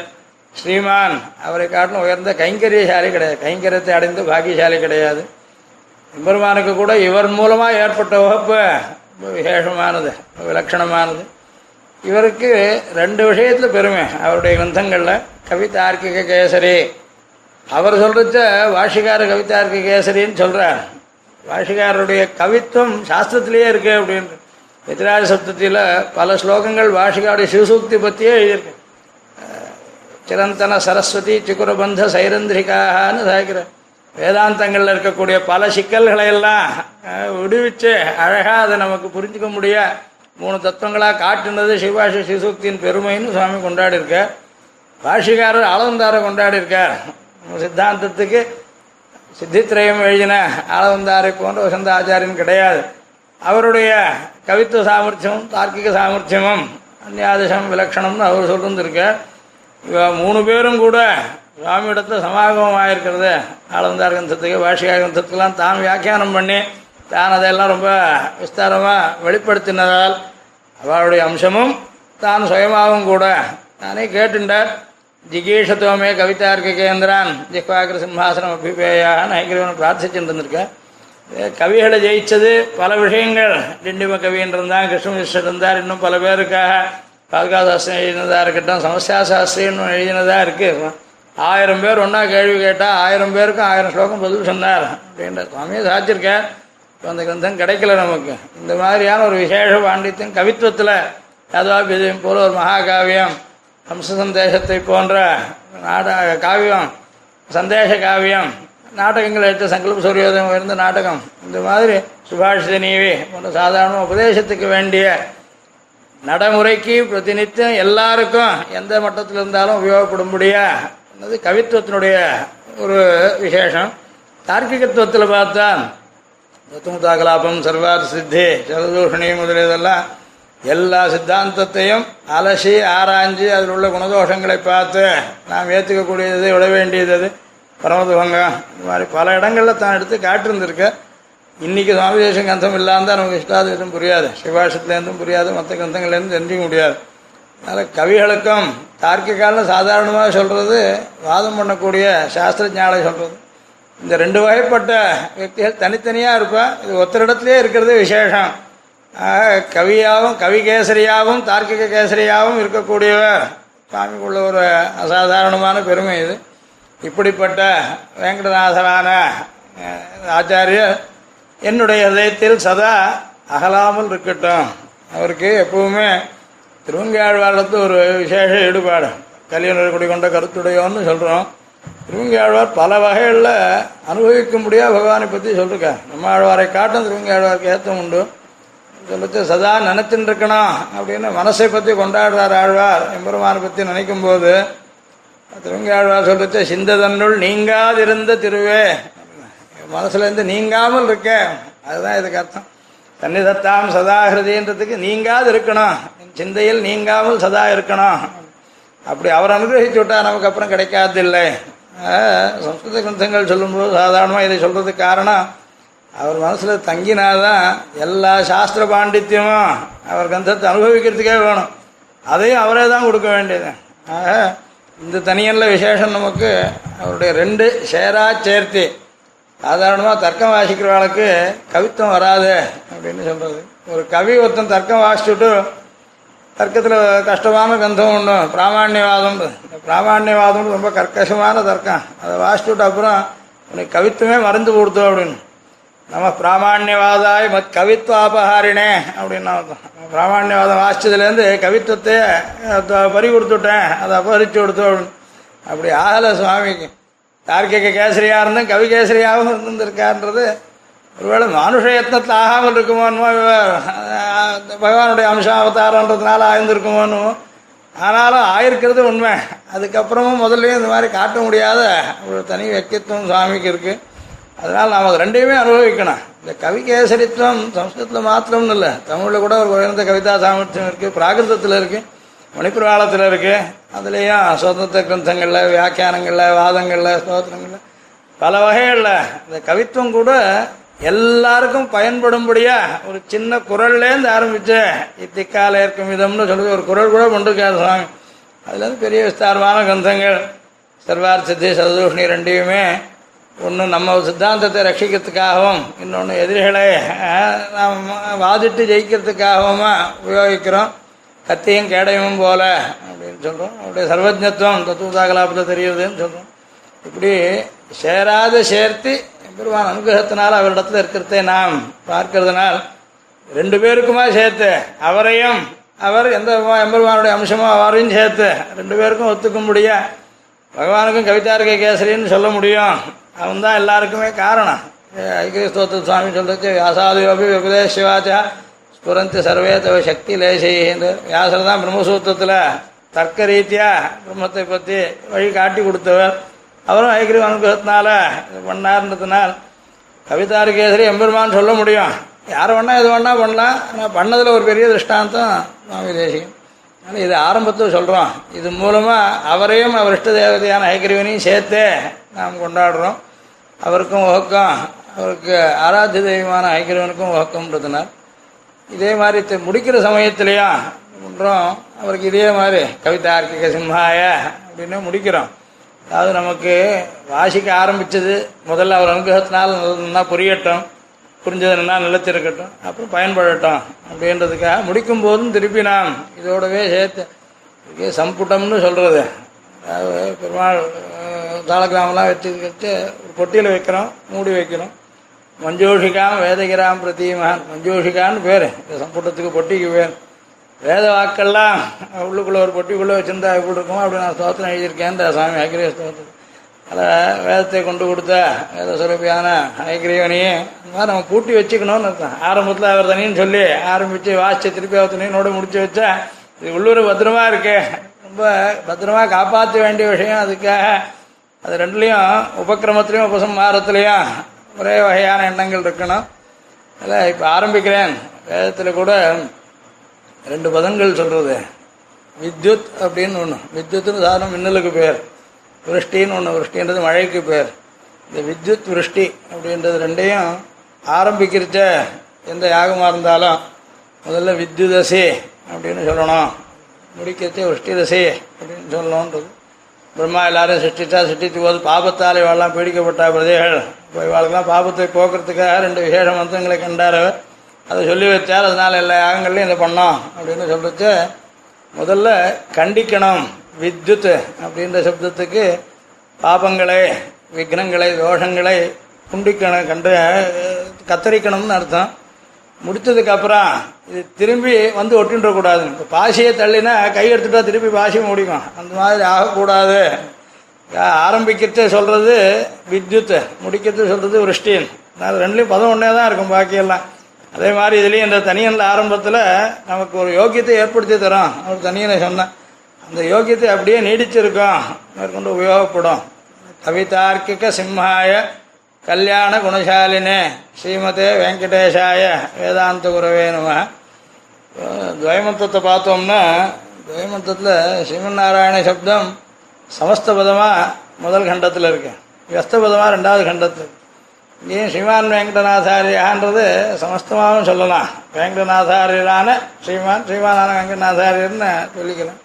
ஸ்ரீமான் அவரை காட்டிலும் உயர்ந்த கைங்கரியசாலி கிடையாது. கைங்கரியத்தை அடைந்து பாக்கியசாலி கிடையாது. எம்பெருமானுக்கு கூட இவர் மூலமாக ஏற்பட்ட வகுப்பு விசேஷமானது விலட்சணமானது இவருக்கு ரெண்டு விஷயத்தில் பெருமை அவருடைய கிரந்தங்களில் கவிதார்க்கிக கேசரி. அவர் சொல்கிறத வாஷிகார கவிதார்க்கிக கேசரின்னு சொல்கிறார் வாஷிகாரருடைய கவித்துவம் சாஸ்திரத்திலேயே இருக்கு அப்படின்னு. மித்ராஜ சப்தத்தில் பல ஸ்லோகங்கள் வாஷிகாருடைய சிவசூக்தி பற்றியே எழுதியிருக்கு. சிரந்தன சரஸ்வதி சிக்குரபந்த சைரந்திரிகான்னு சாய்க்கிற. வேதாந்தங்களில் இருக்கக்கூடிய பல சிக்கல்களை எல்லாம் விடுவிச்சு அழகாக அதை நமக்கு புரிஞ்சுக்க முடியாது மூணு தத்துவங்களாக காட்டுனது சிவாஷி சிசுக்தியின் பெருமைன்னு சுவாமி கொண்டாடியிருக்கார் பாஷிகாரர் ஆளவந்தாரை கொண்டாடியிருக்கார் சித்தாந்தத்துக்கு சித்தித்திரயம் எழுதின ஆளவந்தாரை போன்ற வசந்த ஆச்சாரியன் கிடையாது. அவருடைய கவித்துவ சாமர்த்தியமும் தார்க்கிக சாமர்த்தியமும் அந்நியாதிசம் விலட்சணம்னு அவர் சொல்லிருந்திருக்கார் இவ மூணு பேரும் கூட சுவாமியிடத்தில் சமாகமம் ஆயிருக்கிறது ஆளந்தார் கிரந்தத்துக்கு பாஷிகா கிரந்தத்துக்கெல்லாம் தான் வியாக்கியானம் பண்ணி தான் அதையெல்லாம் ரொம்ப விஸ்தாரமாக வெளிப்படுத்தினதால் அவளுடைய அம்சமும் தான் சுயமாகவும் கூட. நானே கேட்டுண்டார். ஜிகீஷத்துவமே கவிதார்க்க கேந்திரான். ஜிஹ்வாகிர சிம்ஹாசனம் அபிபேயான்னு ஐக்கிரவன் பிரார்த்திச்சுட்டு இருந்திருக்கேன். கவிகளை ஜெயிச்சது பல விஷயங்கள். டிண்டிம கவின்னு இருந்தான் கிருஷ்ணமிஸ்ரர் இருந்தார் இன்னும் பல பேருக்காக. பாதுகா சாஸ்திரம் எழுதினதாக இருக்கட்டும் சமஸ்யா சாஸ்திரின்னு எழுதினதாக இருக்குது ஆயிரம் பேர் ஒன்றா கேள்வி கேட்டால் ஆயிரம் பேருக்கும் ஆயிரம் ஸ்லோகம் பதில் சொன்னார். அப்படின்ற சுவாமியை சாதிச்சிருக்கார் அந்த கிரந்தம் கிடைக்கல நமக்கு. இந்த மாதிரியான ஒரு விசேஷ பாண்டித்யம் கவித்துவத்தில் யாதவாபிதம் போல ஒரு மகாகாவியம் ஹம்ச சந்தேசத்தை போன்ற நாடக காவியம் சந்தேஷ காவியம் நாடகங்கள் எடுத்த சங்கல்ப சூரியோதயம் உயர்ந்த நாடகம். இந்த மாதிரி சுபாஷித நீவி போன்ற சாதாரண உபதேசத்துக்கு வேண்டிய நடைமுறைக்கு பிரதிநித்தியம் எல்லாருக்கும் எந்த மட்டத்தில் இருந்தாலும் உபயோகப்படும்படியா கவித்துவத்தினுடைய ஒரு விசேஷம். தார்க்கிகத்துவத்தில் பார்த்தா தத்துமுதாகலாபம் சர்வார் சித்தி ஜலதூஷணி முதலியதெல்லாம் எல்லா சித்தாந்தத்தையும் அலசி ஆராய்ஞ்சு அதில் உள்ள குணதோஷங்களை பார்த்து நாம் ஏற்றுக்கக்கூடியது விட வேண்டியது அது இந்த மாதிரி பல இடங்களில் தான் எடுத்து காட்டிருந்திருக்க இன்றைக்கி சுவாமி தேசம் கிரந்தம் இல்லாமல் தான் நமக்கு இஷ்டாதிபதம் புரியாது சிவாஷத்துலேருந்தும் புரியாது மற்ற கிரந்தங்கள்லேருந்து தெரிஞ்சிக்க முடியாது அதனால் கவிகளுக்கும் தார்க்கிகாலம் சாதாரணமாக சொல்கிறது வாதம் பண்ணக்கூடிய சாஸ்திரஜாலை சொல்கிறது இந்த ரெண்டு வகைப்பட்ட வியக்திகள் தனித்தனியாக இருப்பான் இது ஒத்தரிடத்துலேயே இருக்கிறது விசேஷம். கவியாகவும் கவிகேசரியாகவும் தார்க்கிக கேசரியாகவும் இருக்கக்கூடியவர். சுவாமிக்குள்ள ஒரு அசாதாரணமான பெருமை இது. இப்படிப்பட்ட வெங்கடநாசனான ஆச்சாரியர் என்னுடைய இதயத்தில் சதா அகலாமல் இருக்கட்டும். அவருக்கு எப்பவுமே திருவங்காழ்வாளத்து ஒரு விசேஷ ஈடுபாடு. கலியனர் குடிகொண்ட கருத்துடையோன்னு சொல்கிறோம் திருவங்கி ஆழ்வார் பல வகைகளில் அனுபவிக்க முடியாத பகவானை பற்றி சொல்லிருக்கார். நம்ம ஆழ்வாரை காட்டும் திருவங்கி ஆழ்வாருக்கு ஏத்தம் உண்டு. சொல்லிச்சு சதா நினைச்சுட்டு இருக்கணும் அப்படின்னு மனசை பற்றி கொண்டாடுறார் ஆழ்வார். எம்பெருமானை பற்றி நினைக்கும் போது திருவங்கி ஆழ்வார் சொல்லிச்சு சிந்ததன்னுள் நீங்காதிருந்த திருவே. மனசுலேருந்து நீங்காமல் இருக்க. அதுதான் இதுக்கு அர்த்தம். தன்னிதத்தாம் சதா ஹிருதின்றதுக்கு நீங்காது இருக்கணும் சிந்தையில் நீங்காமல் சதா இருக்கணும் அப்படி அவர் அனுகிரகிச்சு விட்டா நமக்கு அப்புறம் கிடைக்காது இல்லை. சம்ஸ்கிருத கிரந்தங்கள் சொல்லும்போது சாதாரணமாக இதை சொல்கிறதுக்கு காரணம் அவர் மனசில் தங்கினாதான் எல்லா சாஸ்திர பாண்டித்யமும் அவர் கந்தத்தை அனுபவிக்கிறதுக்கே வேணும். அதையும் அவரே தான் கொடுக்க வேண்டியது. ஆக இந்த தனியல்ல விசேஷம் நமக்கு அவருடைய ரெண்டு ஷேரா சேர்த்தி. சாதாரணமாக தர்க்கம் வாசிக்கிறவளுக்கு கவித்துவம் வராது அப்படின்னு சொல்கிறது ஒரு கவி ஒருத்தன் தர்க்கம் வாசிச்சுட்டு தர்க்கத்தில் கஷ்டமான கந்தம் உண்டு. பிராமாண்யவாதம் இந்த ரொம்ப கர்க்கசமான தர்க்கம். அதை வாசிச்சுட்டு அப்புறம் உனக்கு கவித்துவமே மறந்து கொடுத்தோம் அப்படின்னு. நம்ம பிராமாண்யவாதாய் மத் கவித்வாபகாரினே அப்படின்னு அர்த்தம். பிராமாண்யவாதம் வாசிச்சதுலேருந்து கவித்துவத்தை பறி கொடுத்துட்டேன் அதை அபகரித்து கொடுத்தோம் அப்படின்னு. அப்படி ஆகலை சுவாமிக்கு. தார்க்கிக கேசரியாக இருந்தும் கவி கேசரியாகவும் இருந்திருக்கான்றது ஒருவேளை மானுஷ யத்னத்தில் ஆகாமல் இருக்குமோன்னு பகவானுடைய அம்ச அவதாரன்றதுனால ஆயிருந்திருக்குமோன்னு ஆனாலும் ஆயிருக்கிறது உண்மை. அதுக்கப்புறமும் முதல்லையும் இந்த மாதிரி காட்ட முடியாத ஒரு தனி வக்தித்வம் சுவாமிக்கு இருக்குது அதனால் நாம் ரெண்டையுமே அனுபவிக்கணும். இந்த கவி கேசரித்துவம் சம்ஸ்கிருதத்தில் மாத்திரம்னு இல்லை. தமிழில் கூட ஒரு உயர்ந்த கவிதா சாமர்த்தியம் இருக்குது பிராகிருதத்தில் இருக்குது மணிப்பிரவாளத்தில் இருக்குது அதுலேயும் சுதந்திர கிரந்தங்களில் வியாக்கியானங்களில் வாதங்களில் ஸ்தோத்திரங்களில் பல வகைகளில். இந்த கவித்துவம் கூட எல்லாருக்கும் பயன்படும்படியா ஒரு சின்ன குரல்லேருந்து ஆரம்பிச்சு இத்திக்கால இருக்கும் விதம்னு சொல்லி ஒரு குரல் கூட கொண்டு கேட்கலாம். அதுலேருந்து பெரிய விஸ்தாரமான கிரந்தங்கள். சித்தி சதூஷ்ணி ரெண்டையுமே ஒன்று நம்ம சித்தாந்தத்தை ரட்சிக்கிறதுக்காகவும் இன்னொன்று எதிரிகளை நாம் வாதிட்டு ஜெயிக்கிறதுக்காகவுமா உபயோகிக்கிறோம். கத்தியும் கேடயமும் போல அப்படின்னு சொல்கிறோம் அவருடைய சர்வஜத்துவம் தத்துவதாகலாபத்தை தெரியுதுன்னு சொல்கிறோம் இப்படி சேராத சேர்த்து பெருமான் அனுகிரகத்தினால் அவரிடத்தில் இருக்கிறதே நாம் பார்க்கிறதுனால் ரெண்டு பேருக்குமா சேர்த்து அவரையும் அவர் எந்த எம்பெருமானுடைய அம்சமோ அவரையும் சேர்த்து ரெண்டு பேருக்கும் ஒத்துக்க முடியும் பகவானுக்கும் கவிதார்க்க கேசரின்னு சொல்ல முடியும். அவன் தான் எல்லாருக்குமே காரணம். ஐக்கியஸ்தோத்திர சுவாமி சொல்றது வியாசாதியோபி விபதேசிவாச்சா ஸ்புரந்தி சர்வே தவ சக்தி லேசைன்னு வியாசர் தான் பிரம்மசூத்திரத்தில் தர்க்க ரீதியாக பிரம்மத்தை பற்றி வழி காட்டி கொடுத்தவர். அவரும் ஐக்கிரி அனுகிரகத்தினால இது பண்ணார்ன்றதுனால் கவிதார்கேசரி எம்பெருமான் சொல்ல முடியும். யார் வேணால் எது வேணால் பண்ணலாம் ஆனால் பண்ணதில் ஒரு பெரிய திருஷ்டாந்தம் சுவாமி தேசிகம் ஆனால் இது ஆரம்பத்தில் சொல்கிறோம் இது மூலமாக அவரையும் அவர் இஷ்ட தேவதையான ஐக்கிரியவனையும் சேர்த்தே நாம் கொண்டாடுறோம். அவருக்கும் உகக்கம் அவருக்கு ஆராத்திய தெய்வமான ஐக்கிரவனுக்கும் உகக்கம்ன்றதுனால் இதே மாதிரி முடிக்கிற சமயத்திலையும் பண்ணுறோம் அவருக்கு இதே மாதிரி கவிதா ஆர்கிக சிம்ஹாய அப்படின்னு முடிக்கிறோம். அதாவது நமக்கு வாசிக்க ஆரம்பித்தது முதல்ல அவர் அனுகிரகத்தினால் நல்லா புரியட்டும். புரிஞ்சதுன்னா நிலைத்திருக்கட்டும். அப்புறம் பயன்படட்டும் அப்படின்றதுக்காக முடிக்கும் போதும் திருப்பி நாம் இதோடவே சேர்த்து சம்புட்டம்னு சொல்கிறது அதாவது பெருமாள் தாளகிராமெலாம் தாளகிராமெல்லாம் வச்சு வச்சு ஒரு பொட்டியில் வைக்கிறோம் மூடி வைக்கிறோம். மஞ்சோஷிகாம் வேதகிராம் பிரதீமான் மஞ்சோஷிகான்னு பேர். இந்த சம்புட்டத்துக்கு பொட்டிக்கு பேர் வேத வாக்கெல்லாம் உள்ளுக்குள்ளே ஒரு பொட்டிக்குள்ளே வச்சிருந்தா எப்படி இருக்குமோ அப்படி நான் ஸ்தோத்திரம் எழுதியிருக்கேன் சாமி ஐக்கிரிய ஸ்தோத்திரம். அதில் வேதத்தை கொண்டு கொடுத்த வேத சுரபியான ஐக்கிரியவனையே இந்த மாதிரி நம்ம பூட்டி வச்சுக்கணும்னு அர்த்தம். ஆரம்பத்தில் அவர் தனின்னு சொல்லி ஆரம்பித்து வாசித்து திருப்பி அவர் தனியனோட முடிச்சு வச்சா இது உள்ளூர் பத்திரமா இருக்கு. ரொம்ப பத்திரமா காப்பாற்ற வேண்டிய விஷயம் அதுக்காக அது ரெண்டுலேயும் உபக்கிரமத்திலையும் உபசம்ஹாரத்துலேயும் ஒரே வகையான எண்ணங்கள் இருக்கணும். அதில் இப்போ ஆரம்பிக்கிறேன். வேதத்தில் கூட ரெண்டு பதங்கள் சொல்கிறது வித்யுத் அப்படின்னு ஒன்று வித்யுத்துன்னு சாதாரண மின்னலுக்கு பேர் விருஷ்டின்னு ஒன்று விருஷ்டின்றது மழைக்கு பேர் இந்த வித்யுத் விருஷ்டி அப்படின்றது ரெண்டையும் ஆரம்பிக்கிறச்ச எந்த யாகமாக இருந்தாலும் முதல்ல வித்யுதசே அப்படின்னு சொல்லணும். முடிக்கிறச்சே விருஷ்டிதசே அப்படின்னு சொல்லணுன்றது. பிரம்மா எல்லாரும் சிருஷ்டித்தா சிருஷ்டித்து போது பாபத்தால் இவாளெல்லாம் பீடிக்கப்பட்ட பிரதேகள் இப்போ இவாளுக்கெல்லாம் பாபத்தை போக்குறதுக்காக ரெண்டு விசேஷ மந்திரங்களை கண்டார் அவர். அதை சொல்லி வச்சார் அதனால் எல்லா யாகங்கள்லையும் இதை பண்ணோம் அப்படின்னு சொல்லிச்சு முதல்ல கண்டிக்கணும் வித்யுத் அப்படின்ற சப்தத்துக்கு பாபங்களை விக்னங்களை தோஷங்களை குண்டிக்கணும் கண்டு கத்தரிக்கணும்னு அர்த்தம். முடித்ததுக்கப்புறம் இது திரும்பி வந்து ஒட்டின்ற இப்போ பாசியை தள்ளினா கை எடுத்துட்டா திருப்பி பாசி முடிக்கும். அந்த மாதிரி ஆகக்கூடாது. ஆரம்பிக்கிறது சொல்கிறது வித்யுத் முடிக்கிறது சொல்கிறது விருஷ்டின். அதனால ரெண்டுலேயும் பதம் ஒன்றே தான் இருக்கும் பாக்கியெல்லாம். அதே மாதிரி இதுலேயும் இந்த தனியனில் ஆரம்பத்தில் நமக்கு ஒரு யோக்கியத்தை ஏற்படுத்தி தரோம் ஒரு தனியனை சொன்னேன் அந்த யோக்கியத்தை அப்படியே நீடிச்சிருக்கோம் மேற்கொண்டு உபயோகப்படும். கவிதார்க்கிக சிம்ஹாய கல்யாண குணசாலினே ஸ்ரீமதே வெங்கடேஷாய வேதாந்த குரவே நம. பார்த்தோம்னா துவைமந்தத்தில் ஸ்ரீமன் நாராயண சப்தம் சமஸ்தபதமாக முதல் கண்டத்தில் இருக்கு. வியஸ்தபதமாக ரெண்டாவது கண்டத்தில் ஏன் ஸ்ரீமான் வெங்கடநாதாரியான்றது சமஸ்தமாகவும் சொல்லலாம். வெங்கடநாதாரியரான ஸ்ரீமான் ஸ்ரீமானான வெங்கடநாதாரியர்னு சொல்லிக்கலாம்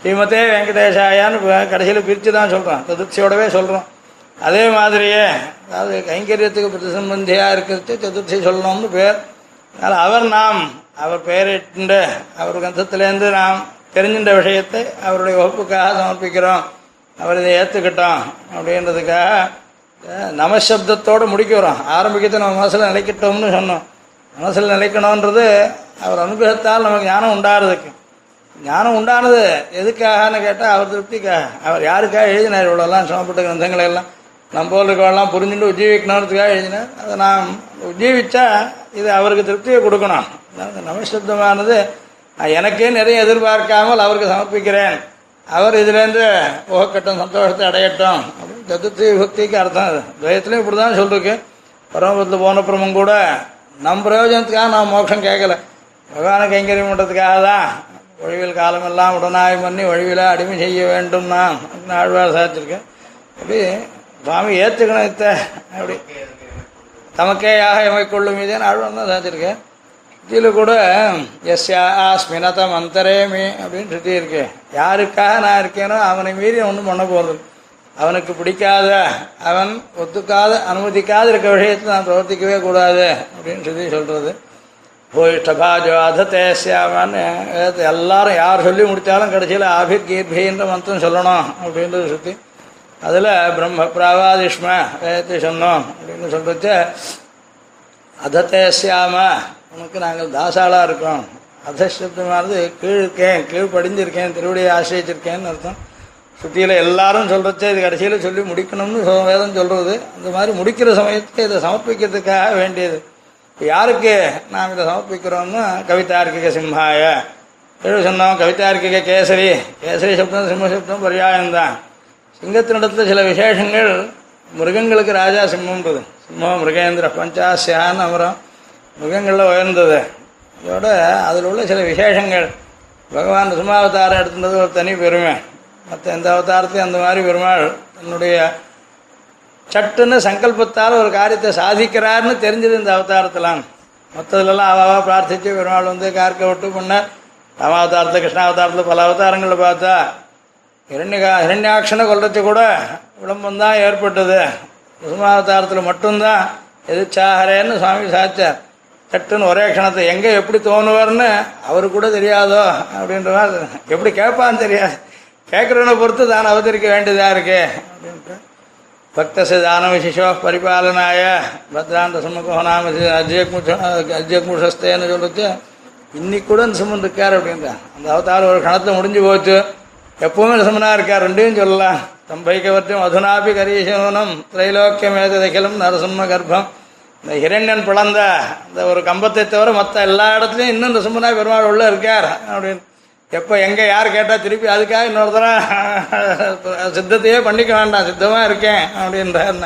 ஸ்ரீமதே வெங்கடேஷாயான்னு கடைசியில் பிரித்து தான் சொல்கிறோம் சதுர்த்தியோடவே சொல்கிறோம் அதே மாதிரியே அதாவது கைங்கரியத்துக்கு பிரதிசம்பந்தியாக இருக்கிறது சதுர்த்தி சொல்லணும்னு பேர். அதனால் அவர் நாம் அவர் பெயரிட்டு அவர் கந்தத்திலேருந்து நாம் தெரிஞ்சின்ற விஷயத்தை அவருடைய வகுப்புக்காக சமர்ப்பிக்கிறோம். அவர் இதை ஏற்றுக்கிட்டோம் அப்படின்றதுக்காக நமசப்தத்தோடு முடிக்கிறோம் ஆரம்பிக்கத்தை நம்ம மனசில் நிலைக்கட்டோம்னு சொன்னோம். மனசில் நிலைக்கணுன்றது அவர் அனுகிரகத்தால் நமக்கு ஞானம் உண்டாகிறதுக்கு ஞானம் உண்டானது எதுக்காகன்னு கேட்டால் அவர் திருப்திக்காக. அவர் யாருக்காக எழுதினார் இவ்வளோலாம் சிரமப்பட்ட கிரந்தங்கள் எல்லாம் நம்ம போல் இருக்கவெல்லாம் புரிஞ்சுட்டு உஜ்ஜீவிக்கணுன்றதுக்காக எழுதினார். அதை நாம் உஜ்ஜீவிச்சா இது அவருக்கு திருப்தியை கொடுக்கணும். நமசப்தமானது நான் எனக்கே நிறைய எதிர்பார்க்காமல் அவருக்கு சமர்ப்பிக்கிறேன். அவர் இதுலேருந்து ஓகட்டும் சந்தோஷத்தை அடையட்டும். அப்படின்னு சதுர்த்தி விபக்திக்கு அர்த்தம் அது. துவயத்துலேயும் இப்படி தான் சொல்லிருக்கு பரமபுரத்தில் போனப்புறமும் கூட நம் பிரயோஜனத்துக்காக நான் மோட்சம் கேட்கல. பகவான கைங்கரியம் பண்ணுறதுக்காக தான். ஒழிவில் காலமெல்லாம் உடனாய் பண்ணி ஒழிவில் அடிமை செய்ய வேண்டும் நான். ஆழ்வார் சாதிச்சிருக்கேன் அப்படி சுவாமி ஏற்றுக்கணும் இத்த. அப்படி. தமக்கே யாக எமைக்கொள்ளும் இதே ஆழ்வார் தான் சாதிச்சிருக்கேன் பக்தியில் கூட எஸ்யா ஆஸ்மினதம் அந்தரேமி அப்படின்னு சுற்றி இருக்கு. யாருக்காக நான் இருக்கேனோ அவனை மீறி ஒன்றும் பண்ண போகிறது அவனுக்கு பிடிக்காத அவன் ஒத்துக்காத அனுமதிக்காத இருக்க விஷயத்தை நான் பிரவர்த்திக்கவே கூடாது அப்படின்னு சொல்லி சொல்கிறது போயிஷ்டபாஜோ அததேசியாமான்னு வேதத்தை எல்லாரும் யார் சொல்லி முடித்தாலும் கடைசியில் ஆபிர் கீர்பின்ற மந்திரம் சொல்லணும் அப்படின்றது சுற்றி அதில் பிரம்ம பிராவாதிஷ்ம வேதத்தை சொன்னோம் அப்படின்னு சொல்லிட்டு அததேசியாம உனக்கு நாங்கள் தாசாளாக இருக்கோம். அதசப்தமானது கீழ் இருக்கேன் கீழ் படிஞ்சிருக்கேன் திருவடியை அர்த்தம். சுற்றியில் எல்லாரும் சொல்கிறச்சே இது கடைசியில் சொல்லி முடிக்கணும்னு வேதம் சொல்கிறது அந்த மாதிரி முடிக்கிற சமயத்துக்கு இதை சமர்ப்பிக்கிறதுக்காக வேண்டியது. யாருக்கு நாம் இதை சமர்ப்பிக்கிறோம்னா கவிதார்க்கிக சிம்ஹாய. எழுத சொன்னோம் கவிதார்க்கிக கேசரி. கேசரி சப்தம் சிம்ம சப்தம் பரியாயம்தான். சிங்கத்தினிடத்தில் சில விசேஷங்கள் மிருகங்களுக்கு ராஜா சிம்மன்றது சிம்மம் மிருகேந்திர பஞ்சாசியான்னு அமரம். மிருகங்களில் உயர்ந்தது. இதோட அதில் உள்ள சில விசேஷங்கள். பகவான் சுமாவதாரம் எடுத்துன்றது ஒரு தனி பெருமை. மற்ற எந்த அவதாரத்தையும் அந்த மாதிரி பெருமாள் தன்னுடைய சட்டுன்னு சங்கல்பத்தால் ஒரு காரியத்தை சாதிக்கிறார்னு தெரிஞ்சது இந்த அவதாரத்திலாம் மற்றதுலலாம் அவாவா பிரார்த்திச்சு பெருமாள் வந்து கார்க்க விட்டு பண்ண ராமாவதாரத்தில் கிருஷ்ணாவதாரத்தில் பல அவதாரங்களில் பார்த்தா இரண்யகா இரண்யாட்சனை கொள்றது கூட விளம்பந்தான் ஏற்பட்டது. குசுமாவதாரத்தில் மட்டும்தான் எதிர்ச்சாகரேன்னு சுவாமி சாச்சார் சட்டுன்னு ஒரே க்ஷணத்தை எங்கே எப்படி தோணுவார்னு அவரு கூட தெரியாதோ அப்படின்ற மாதிரி எப்படி கேட்பான்னு தெரியாது. கேட்குறவனை பொறுத்து தான் அவதரிக்க வேண்டியதாக இருக்கு. அப்படின்ட்டு பக்தச தான விசிஷோ பரிபாலனாய பத்ராந்த சுமகோ நாம அஜயக்முஷ சொல்லிட்டு இன்னைக்கு கூட நிசமன் இருக்கார் அப்படின்றா. அந்த அவதாரம் ஒரு கணத்தை முடிஞ்சு போச்சு. எப்பவுமே சுமனா இருக்கார். ரெண்டையும் சொல்லலாம். தம்பைக்கவற்றையும் அதுனாபி கரீசனம் திரைலோக்கியமேதகிலம் நரசிம்ம கர்ப்பம். இந்த ஹிரண்யன் பிளந்த இந்த ஒரு கம்பத்தை தவிர மற்ற எல்லா இடத்துலையும் இன்னும் இந்த நிசமனா பெருமாள் உள்ள இருக்கார் அப்படின்னு. எப்போ எங்கே யார் கேட்டால் திருப்பி அதுக்காக இன்னொரு தடவை சித்தத்தையே பண்ணிக்க வேண்டாம் சித்தமாக இருக்கேன் அப்படின்றார்.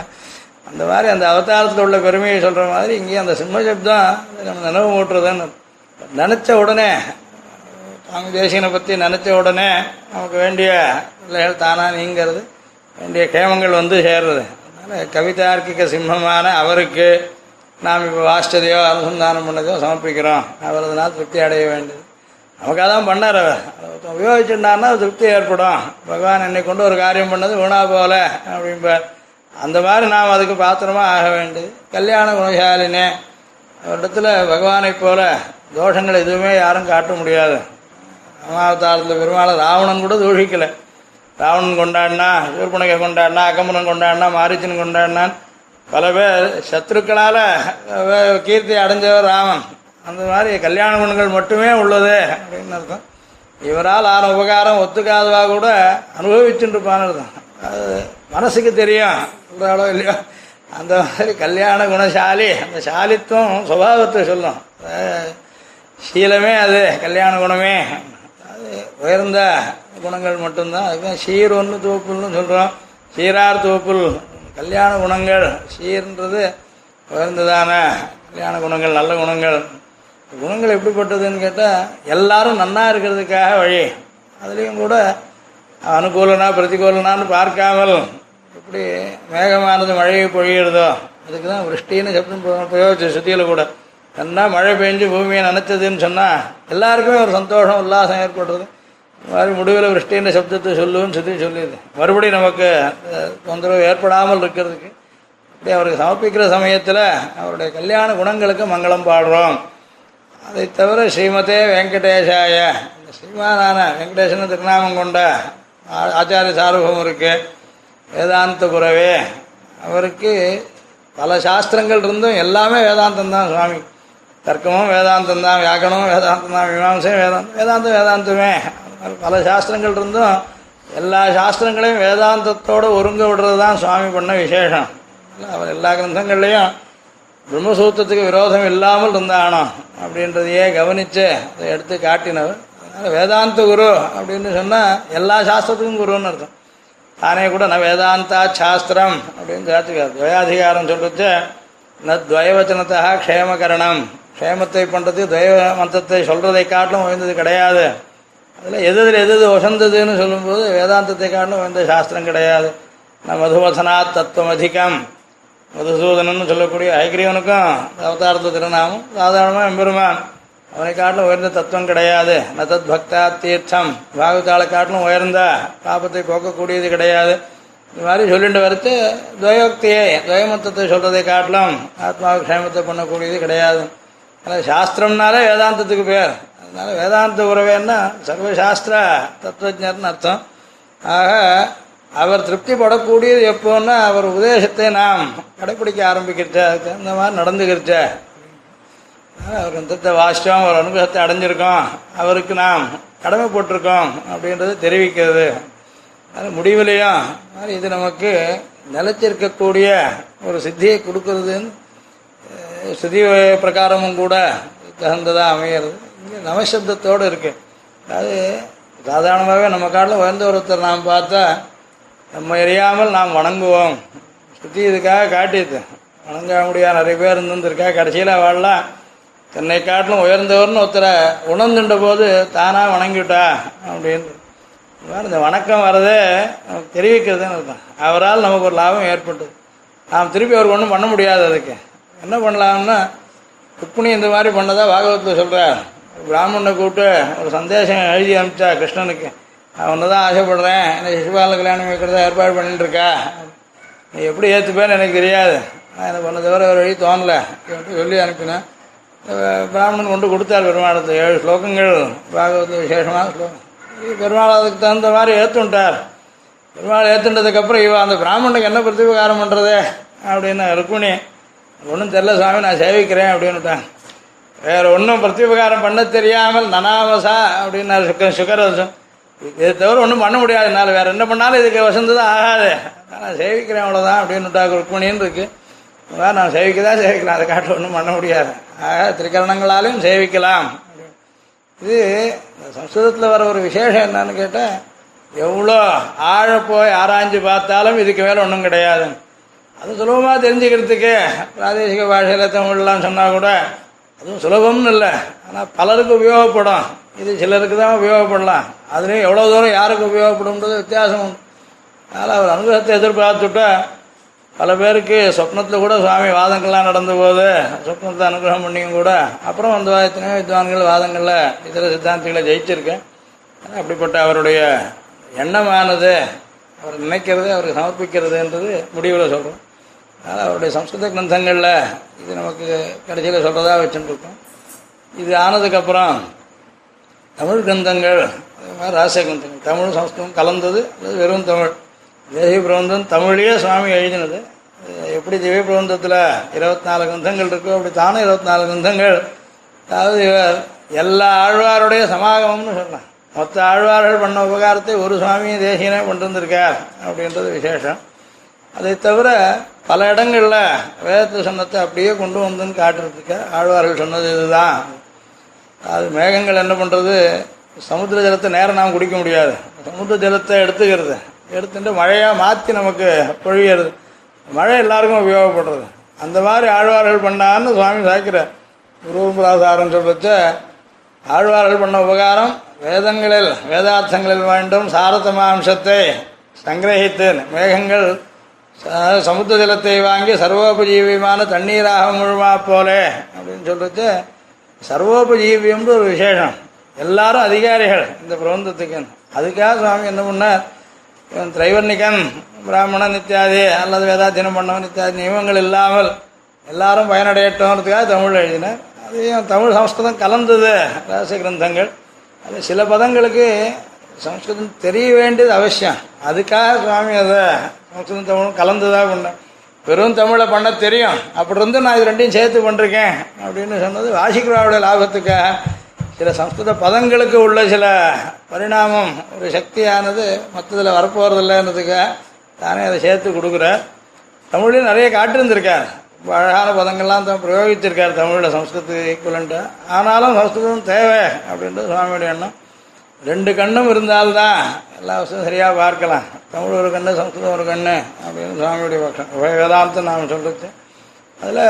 அந்த மாதிரி அந்த அவதாரத்தில் உள்ள பெருமையை சொல்கிற மாதிரி இங்கேயும் அந்த சிம்ம சப்தம் நம்ம நினைவு ஊட்டுறதுன்னு. நினச்ச உடனே சுவாமி தேசியனை பற்றி நினச்ச உடனே நமக்கு வேண்டிய பிள்ளைகள் தானாக நீங்கிறது வேண்டிய கேமங்கள் வந்து சேர்றது. அதனால் கவிதார்க்கிக சிம்மமான அவருக்கு நாம் இப்போ வாஸ்டதையோ அனுசந்தானம் பண்ணதையோ சமர்ப்பிக்கிறோம். அவரதுனால் திருப்தி அடைய வேண்டியது நமக்காக தான் பண்ணார் அவர். அதை உபயோகிச்சுட்டாருன்னா திருப்தி ஏற்படும். பகவான் என்னை கொண்டு ஒரு காரியம் பண்ணது வீணா போல அப்படிம்பார். அந்த மாதிரி நாம் அதுக்கு பாத்திரமாக ஆக வேண்டியது கல்யாண குணசாலினே அவரிடத்துல பகவானை போல தோஷங்கள் எதுவுமே யாரும் காட்ட முடியாது. அமாவதாரத்தில் பெருமாளை ராவணன் கூட தூஷிக்கலை. ராவணன் கொண்டாடினா சூர்பனகை கொண்டாடினா அகமரன் கொண்டாடினா மாரிச்சன் கொண்டாடினான். பல பேர் சத்ருக்களால் கீர்த்தி அடைஞ்சவர் ராமன். அந்த மாதிரி கல்யாண குணங்கள் மட்டுமே உள்ளது அப்படின்னு அர்த்தம். இவரால் ஆன உபகாரம் ஒத்துக்காதவா கூட அனுபவிச்சுட்டு அர்த்தம் அது மனசுக்கு தெரியும் சொல்கிறாளோ இல்லையோ. அந்த மாதிரி கல்யாண குணசாலி அந்த சாலித்துவம் சுபாவத்தை சொல்லும். சீலமே அது கல்யாண குணமே. அது உயர்ந்த குணங்கள் மட்டும்தான். அதுக்கு சீர் ஒன்று தூப்புல்னு சொல்கிறோம் சீரார் தூப்புல் கல்யாண குணங்கள் சீர்ன்றது உயர்ந்ததான? கல்யாண குணங்கள் நல்ல குணங்கள். குணங்கள் எப்படிப்பட்டதுன்னு கேட்டால் எல்லாரும் நன்னா இருக்கிறதுக்காக வழி. அதுலேயும் கூட அனுகூலனா பிரதிகூலனான்னு பார்க்காமல் எப்படி மேகமானது மழையை பொழியிறதோ? அதுக்கு தான் விருஷ்டின்னு சப்தம் பிரயோகிச்சு சுத்தியில் கூட. என்ன மழை பெஞ்சு பூமியை நினச்சதுன்னு சொன்னால் எல்லாருக்குமே ஒரு சந்தோஷம் உல்லாசம் ஏற்படுறது. மாதிரி முடிவில் விருஷ்டின்ற சப்தத்தை சொல்லுன்னு சொல்லி சொல்லியது மறுபடி நமக்கு தொந்தரவு ஏற்படாமல் இருக்கிறதுக்கு அப்படி அவருக்கு சமர்ப்பிக்கிற சமயத்தில் அவருடைய கல்யாண குணங்களுக்கு மங்களம் பாடுறோம். அதை தவிர ஸ்ரீமதே வெங்கடேஷாய இந்த ஸ்ரீமானான வெங்கடேசன திருநாமம் கொண்ட ஆச்சாரிய சார்பம் இருக்கு. வேதாந்த குரவே அவருக்கு பல சாஸ்திரங்கள் இருந்தும் எல்லாமே வேதாந்தம் தான் சுவாமி. தர்க்கமும் வேதாந்தம் தான் வியாக்கணமும் வேதாந்தம் தான் மீமாசையும் வேதாந்தம் வேதாந்தம் வேதாந்தமே. பல சாஸ்திரங்கள் இருந்தும் எல்லா சாஸ்திரங்களையும் வேதாந்தத்தோடு ஒருங்க விடுறது தான் சுவாமி பண்ண விசேஷம். அவர் எல்லா கிரந்தங்கள்லையும் பிரம்மசூத்திரத்துக்கு விரோதம் இல்லாமல் இருந்தானோ அப்படின்றதையே கவனித்து அதை எடுத்து காட்டினவர். அதனால் வேதாந்த குரு அப்படின்னு சொன்னால் எல்லா சாஸ்திரத்துக்கும் குருன்னு அர்த்தம். தானே கூட நான் வேதாந்தா சாஸ்திரம் அப்படின்னு சாத்துக்கார் துவயாதிகாரம் சொல்லிச்சு ந துவயவச்சனத்தா க்ஷேமகரணம். க்ஷேமத்தை பண்ணுறது துவய மந்தத்தை சொல்கிறதை காட்டிலும் உயர்ந்தது கிடையாது. அதில் எது எது எது வசந்ததுன்னு சொல்லும்போது வேதாந்தத்தை காட்டிலும் எந்த சாஸ்திரம் கிடையாது. நான் மதுவசனா தத்துவம் அதிகம் மதுசூதனன்னு சொல்லக்கூடிய ஐக்கிரியவனுக்கும் அவதாரத்து திருநாமம் சாதாரணமாக எம்பெருமான். அவனை காட்டிலும் உயர்ந்த தத்துவம் கிடையாது. நதத் பக்தா தீர்த்தம். பாகவதாளை காட்டிலும் உயர்ந்த பாபத்தை போக்கக்கூடியது கிடையாது. இந்த மாதிரி சொல்லிட்டு வரத்து துவயோக்தியை துவயமத்தத்தை சொல்றதை காட்டிலும் ஆத்மாவுக்கு க்ஷேமத்தை பண்ணக்கூடியது கிடையாது. அதனால் சாஸ்திரம்னாலே வேதாந்தத்துக்கு பேர். அதனால வேதாந்த உறவேன்னா சர்வசாஸ்திர தத்துவஜர்னு அர்த்தம். ஆக அவர் திருப்தி படக்கூடியது எப்போன்னா அவர் உபதேசத்தை நாம் கடைப்பிடிக்க ஆரம்பிக்கிறச்ச அதுக்கு அந்த மாதிரி நடந்துக்கிறச்ச அவர் கிரந்தத்தை வாசித்தோம் அவர் அனுகிரகத்தை அடைஞ்சிருக்கோம் அவருக்கு நாம் கடமைப்பட்டிருக்கோம் அப்படின்றது தெரிவிக்கிறது. அது முடிவிலையும் அது இது நமக்கு நிலைச்சிருக்கக்கூடிய ஒரு சித்தியை கொடுக்கறதுன்னு அஹ், ஸ்ருதி பிரகாரமும் கூட தகுந்ததாக அமைகிறது. இங்கே நவசப்தத்தோடு இருக்கு. அது சாதாரணமாகவே நம்ம காட்டில் உயர்ந்த ஒருத்தர் நாம் பார்த்தா நம்ம எரியாமல் நாம் வணங்குவோம். சுற்றி இதுக்காக காட்டியது. வணங்க முடியாத நிறைய பேர் இருந்திருக்கா கடைசியில் வாழலாம் தன்னை காட்டிலும் உயர்ந்தவர்னு ஒருத்தரை உணர்ந்துட்ட போது தானாக வணங்கிவிட்டா? அப்படின்னு. இந்த மாதிரி இந்த வணக்கம் வரதே நமக்கு தெரிவிக்கிறதுன்னு அர்த்தம். அவரால் நமக்கு ஒரு லாபம் ஏற்பட்டது. நாம் திருப்பி அவருக்கு ஒன்றும் பண்ண முடியாது அதுக்கு. என்ன பண்ணலாம்னா ருக்மிணி இந்த மாதிரி பண்ணதாக பாகவத்தில் சொல்கிறார் பிராமணனை கூப்பிட்டு ஒரு சந்தேசம் எழுதி அனுப்பிச்சா கிருஷ்ணனுக்கு. நான் ஒன்று தான் ஆசைப்படுறேன். என்ன சிசுபால கல்யாணம் வைக்கிறதா ஏற்பாடு பண்ணிட்டுருக்கா? நீ எப்படி ஏற்றுப்பேன்னு எனக்கு தெரியாது. நான் எனக்கு ஒன்று தவிர ஒரு வழி தோணலை. அப்படின்னு சொல்லி அனுப்பினேன். பிராமணன் கொண்டு கொடுத்தார் பெருமாளத்தை. ஏழு ஸ்லோகங்கள். பாகவத விசேஷமான ஸ்லோகம். இது பெருமாள் அதுக்கு தகுந்த மாதிரி ஏற்றுட்டார் பெருமாள் ஏற்றுன்றதுக்கப்புறம் இவன் அந்த பிராமணனுக்கு என்ன பிரதிபகாரம் பண்ணுறது அப்படின்னு ருக்மிணி ஒன்றும் தெரில சாமி நான் சேவிக்கிறேன் அப்படின்னுட்டான். வேற ஒன்றும் பிரத்யுபகாரம் பண்ண தெரியாமல் நனாவசா அப்படின்னாரு சுக்கர் சுக்கரவசம். இதை தவிர ஒன்றும் பண்ண முடியாது. என்னால் வேற என்ன பண்ணாலும் இதுக்கு வசந்ததான் ஆகாது. நான் சேவிக்கிறேன் அவ்வளோதான் அப்படின்னுட்டா ருக்மிணின்னு இருக்கு. அதான் நான் சேவிக்க தான் சேவிக்கலாம் அதை காட்டு ஒன்றும் பண்ண முடியாது. ஆக திரிகரணங்களாலையும் சேவிக்கலாம். இது சம்ஸ்கிருதத்தில் வர ஒரு விசேஷம் என்னன்னு கேட்டால் எவ்வளோ ஆழ போய் ஆராய்ஞ்சு பார்த்தாலும் இதுக்கு மேலே ஒன்றும் கிடையாது. அது சுலபமாக தெரிஞ்சுக்கிறதுக்கு. பிராதேசிக பாஷையில் தமிழ்லாம் சொன்னால் கூட அதுவும் சுலபம்னு இல்லை. ஆனால் பலருக்கு உபயோகப்படும். இது சிலருக்கு தான் உபயோகப்படலாம். அதுலேயும் எவ்வளோ தூரம் யாருக்கு உபயோகப்படும்ன்றது வித்தியாசம் உண்டு. அதனால் அவர் அனுகிரகத்தை எதிர்பார்த்துட்டா பல பேருக்கு சொப்னத்தில் கூட சுவாமி வாதங்கள்லாம் நடந்த போது சொப்னத்தை அனுகிரகம் பண்ணியும் கூட அப்புறம் வந்து வாதத்தினே வித்வான்கள் வாதங்களில் இதர சித்தாந்திகளை ஜெயிச்சிருக்கேன். ஆனால் அப்படிப்பட்ட அவருடைய எண்ணமானது அவர் நினைக்கிறது அவருக்கு சமர்ப்பிக்கிறதுன்றது முடிவில் சொல்கிறோம் அதனால் அவருடைய சம்ஸ்கிருத கிரந்தங்களில் இது நமக்கு கடைசியில் சொல்கிறதா வச்சுருக்கோம் இது ஆனதுக்கப்புறம் தமிழ் கிரந்தங்கள் அதே மாதிரி ராசிய கிரந்தங்கள் தமிழும் சம்ஸ்கிருதம் கலந்தது அது வெறும் தமிழ். தேசிய பிரபந்தம் தமிழ்லேயே சுவாமி எழுதினது. எப்படி திவ்ய பிரபந்தத்தில் இருபத்தி நாலு கிரந்தங்கள் இருக்கோ அப்படி தானே இருபத்தி நாலு கிரந்தங்கள். அதாவது இவர் எல்லா ஆழ்வாருடைய சமாகமம்னு சொல்லலாம் மொத்த ஆழ்வார்கள் பண்ண உபகாரத்தை ஒரு சுவாமியும் தேசியனே கொண்டு வந்திருக்கார் அப்படின்றது விசேஷம். அதை தவிர பல இடங்களில் வேதத்தை சொன்னதை அப்படியே கொண்டு வந்துன்னு காட்டுறதுக்கு ஆழ்வார்கள் சொன்னது இதுதான். அது மேகங்கள் என்ன பண்ணுறது சமுத்திர ஜலத்தை நேரம் நாம் குடிக்க முடியாது. சமுத்திர ஜலத்தை எடுத்துக்கிறது. எடுத்துட்டு மழையாக மாற்றி நமக்கு பொழிகிறது. மழை எல்லாருக்கும் உபயோகப்படுறது. அந்த மாதிரி ஆழ்வார்கள் பண்ணான்னு சுவாமி சாய்க்கிறார். குருபிராசாரம் சொல்லிச்ச ஆழ்வார்கள் பண்ண உபகாரம் வேதங்களில் வேதார்த்தங்களில் வேண்டும். சாரதமாம்சத்தை சங்கிரகித்து மேகங்கள் சமுத்திர ஜலத்தை வாங்கி சர்வோபஜீவியமான தண்ணீராக முழுமா போலே அப்படின்னு சொல்லிட்டு சர்வோபஜீவியம்னு ஒரு விசேஷம். எல்லாரும் அதிகாரிகள் இந்த பிரபந்தத்துக்கு. அதுக்காக சுவாமி என்ன பண்ணார்? இவன் திரைவர்ணிகன் பிராமணன் இத்தியாதி அல்லது வேதாத்தியனம் பண்ணவன் இத்தியாதி நியமங்கள் இல்லாமல் எல்லாரும் பயனடையட்டோன்றதுக்காக தமிழ் எழுதினார். அதையும் தமிழ் சம்ஸ்கிருதம் கலந்தது ரகசிய கிரந்தங்கள். அது சில பதங்களுக்கு சம்ஸ்கிருதம் தெரிய வேண்டியது அவசியம். அதுக்காக சுவாமி அதை சம்ஸ்கிருதம் தமிழும் கலந்துதான் பண்ணேன் வெறும் தமிழை பண்ண தெரியும். அப்படி இருந்து நான் இது ரெண்டையும் சேர்த்து பண்ணிருக்கேன் அப்படின்னு சொன்னது வாசிக்கிறவருடைய லாபத்துக்காக சில சம்ஸ்கிருத பதங்களுக்கு உள்ள சில பரிணாமம் ஒரு சக்தியானது மற்றதில் வரப்போகிறதில்லன்றதுக்காக தானே அதை சேர்த்து கொடுக்குறார். தமிழையும் நிறைய காட்டிருந்திருக்கார் அழகான பதங்கள்லாம் தான் பிரயோகிச்சிருக்கார் தமிழில் சம்ஸ்கிருதத்துக்கு ஈக்குவலண்ட்டு ஆனாலும் சம்ஸ்கிருதம் தேவை அப்படின்றது சுவாமியுடைய எண்ணம். ரெண்டு கண்ணும் இருந்தால்தான் எல்லா விஷயம் சரியாக பார்க்கலாம். தமிழ் ஒரு கண்ணு சம்ஸ்கிருதம் ஒரு கண்ணு அப்படின்னு சுவாமியுடைய பட்சம் வேதாந்தம் நாம் சொல்கிறது அதில்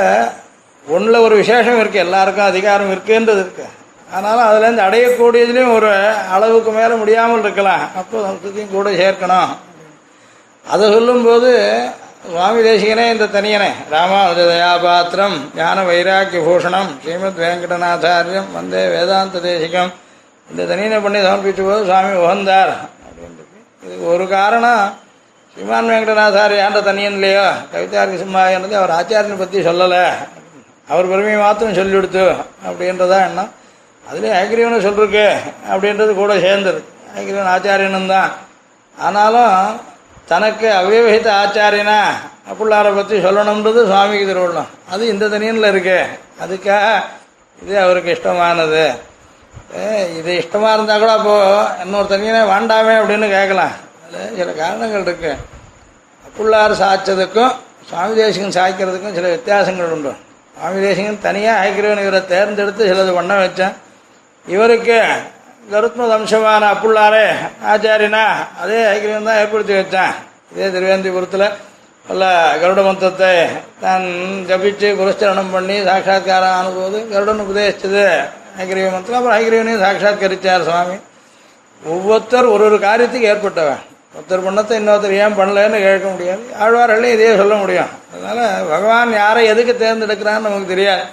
ஒன்றில் ஒரு விசேஷம் இருக்குது எல்லாருக்கும் அதிகாரம் இருக்குன்றது இருக்குது ஆனாலும் அதுலேருந்து அடையக்கூடியதுலேயும் ஒரு அளவுக்கு மேலே முடியாமல் இருக்கலாம். அப்போ சம்ஸ்கிருதியும் கூட சேர்க்கணும். அதை சொல்லும்போது சுவாமி தேசிகனே இந்த தனியனே ராமானுஜ பாத்திரம் ஞான வைராக்கிய பூஷணம் ஸ்ரீமத் வெங்கடநாதாரியம் வந்தே வேதாந்த தேசிகம் இந்த தனியனை பண்ணி சமர்ப்பிச்ச போது சுவாமி உகந்தார். அப்படின்றது இதுக்கு ஒரு காரணம். ஸ்ரீமான் வெங்கடநாதாரியான்ற தனியன் இல்லையோ கவிதார்க்கு சிம்மாயன்றது அவர் ஆச்சாரியனை பற்றி சொல்லலை. அவர் பெருமையை மாத்திரம் சொல்லி கொடுத்து அப்படின்றதா எண்ணம். அதுலேயும் ஐக்கிரியவனு சொல்லிருக்கு அப்படின்றது கூட சேர்ந்தது. ஐக்கிரியவன் ஆச்சாரியனும் தான். ஆனாலும் தனக்கு அவ்யவகித ஆச்சாரியனா அப்புள்ளாரை பற்றி சொல்லணுன்றது சுவாமிக்கு திருவள்ளம். அது இந்த தனியனில் இருக்கு. அதுக்காக இது அவருக்கு இஷ்டமானது. இது இஷ்டமாக இருந்தால் கூட அப்போது இன்னொரு தனியனே வேண்டாமே அப்படின்னு கேட்கலாம். அதில் சில காரணங்கள் இருக்கு. அப்புள்ளார் சாய்ச்சதுக்கும் சுவாமி தேசிகன் சாய்க்கிறதுக்கும் சில வித்தியாசங்கள் உண்டு. சுவாமி தேசிகன் தனியாக ஐக்கிரவன் இவரை தேர்ந்தெடுத்து சிலது பண்ண வச்சேன். இவருக்கு கருத்ம அம்சமான அப்புள்ளாரே ஆச்சாரியனா அதே ஐக்கியம் தான் ஏற்படுத்தி வச்சான். இதே திருவேந்திபுரத்தில் பல கருட மந்திரத்தை தான் ஜபிச்சு குருச்சரணம் பண்ணி சாட்சா்காரம் ஆனபோது கருடன் உபதேசிச்சது. ஐக்கிரிய மந்திரம் அப்புறம் ஐக்கிரியனையும் சாட்சாத்கரிச்சார் சுவாமி. ஒவ்வொருத்தர் ஒரு ஒரு காரியத்துக்கு ஏற்பட்டவன். ஒருத்தர் பண்ணத்தை இன்னொருத்தர் ஏன் பண்ணலன்னு கேட்க முடியாது. ஆழ்வார்களையும் இதே சொல்ல முடியும். அதனால் பகவான் யாரை எதுக்கு தேர்ந்தெடுக்கிறான்னு நமக்கு தெரியாது.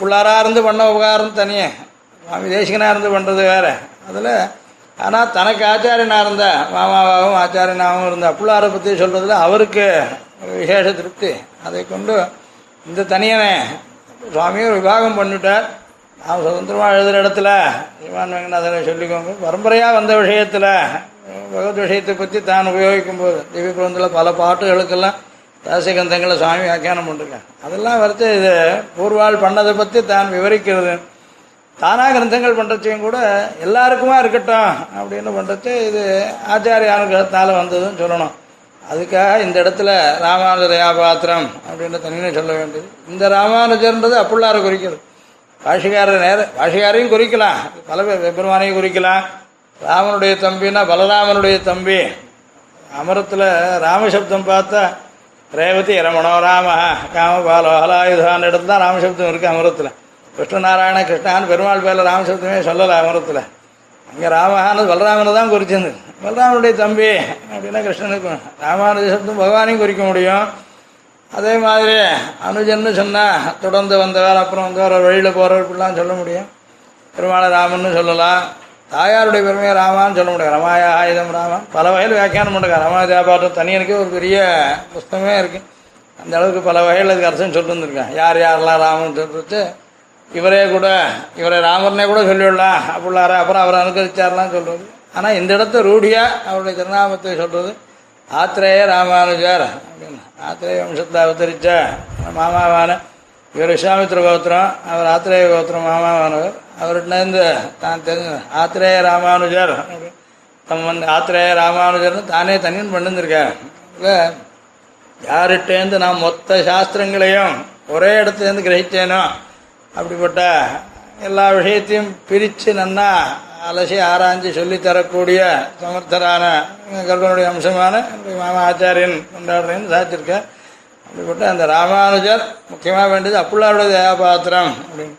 பிள்ளாராக இருந்து பண்ண உபகாரம் தனியே. சுவாமி தேசிகனாக இருந்து பண்ணுறது வேற. அதில் ஆனால் தனக்கு ஆச்சாரியனாக இருந்த மாமாவாகவும் ஆச்சாரியனாகவும் இருந்த புள்ளாரை பற்றி சொல்கிறதுல அவருக்கு ஒரு விசேஷ திருப்தி. அதை கொண்டு இந்த தனியனை சுவாமியும் விவாகம் பண்ணிவிட்டார் நாம் சுதந்திரமாக எழுதுகிற இடத்துல சிவான் வெங்கநாதனை சொல்லிக்கோங்க. பரம்பரையாக வந்த விஷயத்தில் பகவத் விஷயத்தை பற்றி தான் உபயோகிக்கும் போது திவ்ய பிரபந்தில் பல பாட்டுகளுக்கெல்லாம் ரகசியகந்தங்களை சுவாமி வியாக்கியானம் பண்ணிருக்கேன் அதெல்லாம் வரைச்சு இது பூர்வாள் பண்ணதை பற்றி தான் விவரிக்கிறது. தானாக கிரந்தங்கள் பண்ணுறச்சையும் கூட எல்லாருக்குமா இருக்கட்டும் அப்படின்னு பண்ணுறச்சு இது ஆச்சாரிய அனுகிரகத்தால் வந்ததுன்னு சொல்லணும். அதுக்காக இந்த இடத்துல ராமானுஜ பாத்திரம் அப்படின்னு தனியாக சொல்ல வேண்டியது. இந்த ராமானுஜர்ன்றது அப்புள்ளாரை குறிக்கிறது. பாஷிகாரர் நேர பாஷிகாரையும் குறிக்கலாம். பல பெருமானையும் குறிக்கலாம். ராமனுடைய தம்பின்னா பலராமனுடைய தம்பி. அமரத்தில் ராமசப்தம் பார்த்தா ரேவதி ரமணோ ராம காமபாலோ ஹலாயுதான் இடத்துல தான் ராமசப்தம் இருக்குது அமரத்தில். கிருஷ்ணநாராயண கிருஷ்ணான்னு பெருமாள் பேரில் ராமசப்தமே சொல்லலை அமரத்தில். அங்கே ராமஹானது பலராமனை தான் குறிச்சிருந்து பலராமனுடைய தம்பி. அப்படின்னா கிருஷ்ணனுக்கு ராமானுஜ சப்தம் பகவானையும் குறிக்க முடியும். அதே மாதிரி அனுஜன்னு சொன்னால் தொடர்ந்து வந்தவர் அப்புறம் வந்து ஒரு வழியில் போகிறவர் இப்படிலாம் சொல்ல முடியும். பெருமாளை ராமன்னு சொல்லலாம். தாயாருடைய பெருமையை ராமான்னு சொல்ல முடியும் ரமாயா ஆயுதம் ராமன். பல வகையில் வியாக்கியானம் பண்ணுறாங்க ராமாஜாபாட்டம் தனியனுக்கே ஒரு பெரிய புஸ்தகமே இருக்குது அந்த அளவுக்கு பல வகையில் அதுக்கு அர்த்தம் சொல்லிருந்துருக்கேன் யார் யாரெல்லாம் ராமன் சொல்லிட்டு இவரே கூட இவரை ராமர்னே கூட சொல்லிவிடலாம் அப்படிள்ளார அப்புறம் அவரை அனுகரிச்சார்லாம் சொல்கிறது ஆனால் இந்த இடத்த ரூடியாக அவருடைய திருநாமத்தை சொல்கிறது ஆத்திரேய ராமானுஜர். அப்படின்னு ஆத்திரேய வம்சத்தை அவதரித்த மாமாவான இவர் விஸ்வாமித்திர கோத்திரம் அவர் ஆத்திரேய கோத்திரம் மாமாவானவர். அவர்கிட்டேருந்து தான் தெரிஞ்ச ஆத்திரேய ராமானுஜர். தம் வந்து ஆத்திரேய ராமானுஜர்னு தானே தனியன் பண்ணிருந்திருக்கார் இல்லை யார்கிட்டேருந்து நான் மொத்த சாஸ்திரங்களையும் ஒரே இடத்துலேருந்து கிரகித்தேனோ? அப்படிப்பட்ட எல்லா விஷயத்தையும் பிரித்து நன்னா அலசி ஆராய்ஞ்சு சொல்லித்தரக்கூடிய சமர்த்தரான கர்ப்பனுடைய அம்சமான மாமா ஆச்சாரியன் கொண்டாடுறேன்னு சாதிச்சிருக்கேன் அப்படிப்பட்ட அந்த ராமானுஜர் முக்கியமாக வேண்டியது அப்புள்ளாருடைய தயாபாத்திரம் அப்படின்னு.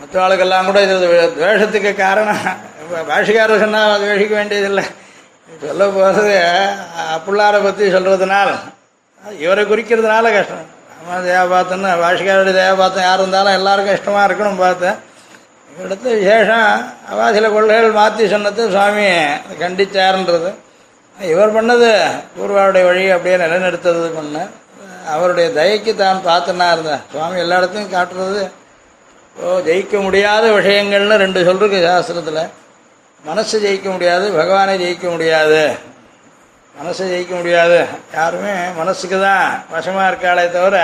மற்ற ஆளுக்கெல்லாம் கூட இது துவேஷத்துக்கு காரணம். பாஷிகாரர் சொன்னால் அது வேஷிக்க வேண்டியதில்லை. சொல்ல போகிறது அப்புள்ளாரை பற்றி சொல்கிறதுனால இவரை குறிக்கிறதுனால கஷ்டம். ராமா தயாபாத்தம்னு பாஷிகாருடைய தயாபாத்தம் யார் இருந்தாலும் எல்லாருக்கும் இஷ்டமாக இருக்கணும் பார்த்தேன் இவரிடத்து விசேஷம் அவா சில கொள்கைகள் மாற்றி சொன்னது சுவாமி கண்டிச்சார்ன்றது. இவர் பண்ணது பூர்வாவுடைய வழி அப்படியே நிலைநிறுத்துறது பண்ண அவருடைய தயைக்கு தான் பார்த்துனா இருந்தேன். சுவாமி எல்லா இடத்தையும் காட்டுறது ஓ ஜெயிக்க முடியாத விஷயங்கள்னு ரெண்டு சொல்லிருக்கு சாஸ்திரத்தில். மனசு ஜெயிக்க முடியாது பகவானை ஜெயிக்க முடியாது. மனசை ஜெயிக்க முடியாது. யாருமே மனசுக்கு தான் வசமாக இருக்காளே தவிர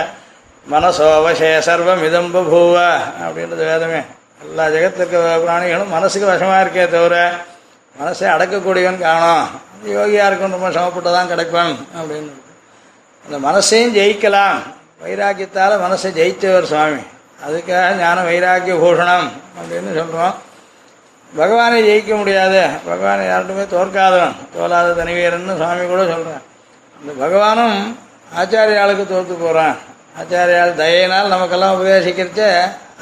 மனசோவசே சர்வம் இதம்பூவ அப்படின்றது வேதமே. எல்லா ஜெகத்தில் இருக்கிற பிராணிகளும் மனசுக்கு வசமாக இருக்கே தவிர மனசை அடக்கக்கூடியவன் காணும். யோகியாக இருக்கும் ரொம்ப சமப்பட்டு தான் கிடைப்பான் அப்படின்னு. அந்த மனசையும் ஜெயிக்கலாம். வைராக்கியத்தால் மனசை ஜெயித்தவர் சுவாமி. அதுக்காக ஞான வைராக்கிய பூஷணம் அப்படின்னு சொல்கிறோம் பகவானை ஜெயிக்க முடியாது. பகவானை யார்ட்டுமே தோற்காதவன். தோலாத தனிவீரன் சுவாமி கூட சொல்கிறேன் அந்த பகவானும் ஆச்சாரியாளுக்கு தோற்று போகிறான் ஆச்சாரியால் தயையினால் நமக்கெல்லாம் உபதேசிக்கிறச்சே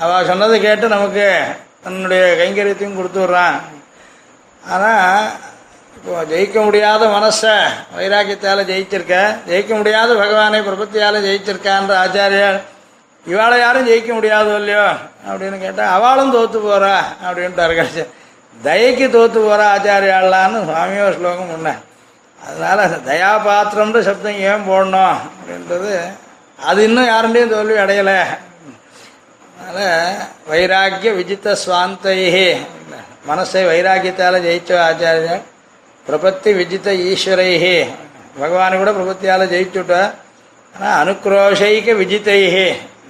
அவள் சொன்னதை கேட்டு நமக்கு தன்னுடைய கைங்கரியத்தையும் கொடுத்து விட்றான். ஆனால் இப்போ ஜெயிக்க முடியாத மனசை வைராக்கியத்தால் ஜெயிச்சிருக்க ஜெயிக்க முடியாத பகவானை பிரபத்தியால் ஜெயிச்சிருக்கான்ற ஆச்சாரியர் இவாளை யாரும் ஜெயிக்க முடியாது இல்லையோ அப்படின்னு கேட்டால் அவளும் தோற்று போகிறா அப்படின்ட்டு தயைக்கு தோற்று போகிறா ஆச்சாரியாளான்னு சுவாமியோ ஸ்லோகம் முன்னேன் அதனால் தயா தயாபாத்திரம்ன்ற சப்தம் ஏன் போடணும்? அப்படின்றது அது இன்னும் யாருண்டையும் தோல்வி அடையலை. அதனால் வைராக்கிய விஜித்த சுவாந்தையே மனசை வைராக்கியத்தால் ஜெயிச்ச ஆச்சாரியர் பிரபத்தி விஜித்த ஈஸ்வரைஹி. பகவானை கூட பிரபத்தியால் ஜெயிச்சுட்டா ஆனால் அனுக்ரோஷைக்கு விஜித்தைஹி.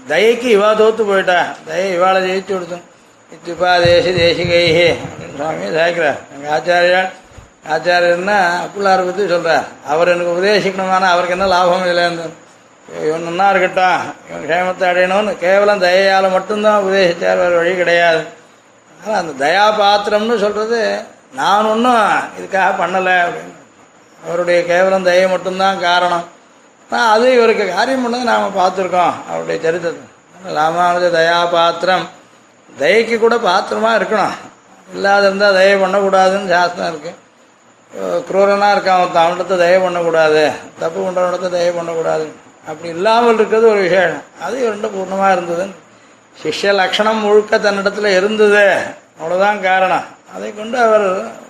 தயைக்கு இவா தோத்து போயிட்டா. தயை இவாளை ஜெயிச்சு கொடுத்தோம். இத்தியுபா தேசி தேசிகைஹே. அப்படின்னு சுவாமி சாய்க்கிறார் எங்கள் ஆச்சாரியால் ஆச்சாரியர்னா அப்புள்ளார் பற்றி சொல்கிறார் அவர் எனக்கு உபதேசிக்கணுமானா அவருக்கு என்ன லாபம் இல்லைன்னு இவன் நன்னா இருக்கட்டும். இவன் க்ஷேமத்தை அடையணும்னு கேவலம் தயையால் மட்டும்தான் உபதேசித்தார் வேறு வழி கிடையாது. ஆனால் அந்த தயா பாத்திரம்னு சொல்கிறது நான் ஒன்றும் இதுக்காக பண்ணலை அப்படின்னு. அவருடைய கேவலம் தயை மட்டும்தான் காரணம். ஆனால் அது இவருக்கு காரியம் பண்ணது நாம் பார்த்துருக்கோம் அவருடைய சரித்திரத்தை. ராமானுஜ தயா பாத்திரம் தயைக்கு கூட பாத்திரமாக இருக்கணும். இல்லாத இருந்தால் தயை பண்ணக்கூடாதுன்னு சாஸ்திரம் இருக்குது குரூரனாக இருக்கான் அவன் அவனிடத்தை தயை பண்ணக்கூடாது. தப்பு பண்ணுறவன்கிட்ட தயவு பண்ணக்கூடாது அப்படி இல்லாமல் இருக்கிறது ஒரு விஷயம். அது ரெண்டும் பூர்ணமாக இருந்தது சிஷ்ய லக்ஷணம் முழுக்க தன்னிடத்தில் இருந்தது. அவ்வளோதான் காரணம். அதை கொண்டு அவர்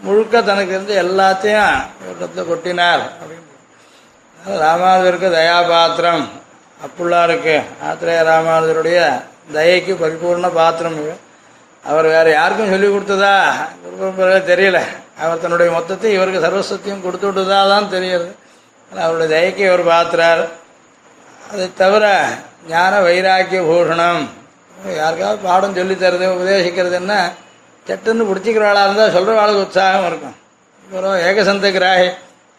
முழுக்க தனக்கு இருந்து எல்லாத்தையும் இவரிடத்தில் கொட்டினார். அப்படின்னு ராமானுஜருக்கு தயாபாத்திரம். அப்புள்ளாருக்கு. ஆத்திரேய ராமானுஜருடைய தயைக்கு பரிபூர்ண பாத்திரம் இவர் அவர் வேறு யாருக்கும் சொல்லி கொடுத்ததா? குரு தெரியல. அவர் தன்னுடைய மொத்தத்தை இவருக்கு சர்வஸ்வத்தையும் கொடுத்து விட்டதா தான் தெரியுது அவருடைய தயைக்கு இவர் பார்த்துறார் அதை தவிர ஞான வைராக்கிய பூஷணம். யாருக்காவது பாடம் சொல்லித் தருது உபதேசிக்கிறதுன்னா சட்டுன்னு பிடிச்சிக்கிறவாளாக இருந்தால் சொல்கிறவாளுக்கு உற்சாகம் இருக்கும். அப்புறம் ஏகசந்த கிராகி.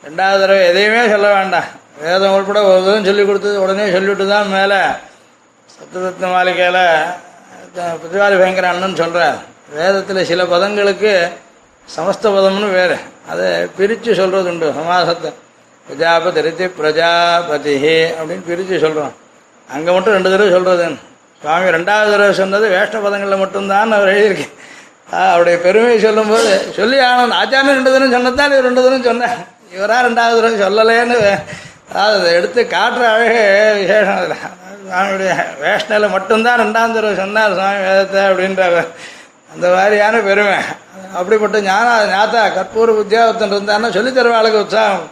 ரெண்டாவது தடவை எதையுமே சொல்ல வேண்டாம். வேதம் உள்பட ஒரு விதம் சொல்லி கொடுத்தது உடனே சொல்லிவிட்டு தான் மேலே சத்ததத்த மாளிகையில் பிரதிவாதி பயங்கர அண்ணன் சொல்கிறார் வேதத்தில் சில பதங்களுக்கு சமஸ்த பதம்னு வேறு. அதை பிரித்து சொல்கிறது உண்டு சமாசத்தை. பிரஜாபதி ரித்தி பிரஜாபதி அப்படின்னு பிரித்து சொல்கிறோம் அங்கே மட்டும் ரெண்டு தடவை சொல்கிறதுன்னு சுவாமி ரெண்டாவது தடவை சொன்னது வேஷ்ட பதங்களில் மட்டும்தான் அவர் எழுதியிருக்கேன். அவருடைய பெருமையை சொல்லும்போது சொல்லி ஆனந்த் ஆச்சாரியன் ரெண்டு தினம் சொன்னதான் இவர் ரெண்டு தினம் சொன்னேன் இவராக ரெண்டாவது தடவை சொல்லலேன்னு அதாவது அதை எடுத்து காட்டுற அழகு விசேஷம் அதில். சுவாமியுடைய வேஷ்ணையில் மட்டும்தான் ரெண்டாம் தடவை சொன்னார் சுவாமி வேதத்தை அப்படின்ற அந்த மாதிரியான பெருமை. அப்படிப்பட்ட ஞான ஞாத்தா கற்பூர உத்தியோகத்தன் இருந்தாருன்னா சொல்லித் தருவாளுக்கு உற்சாகம்.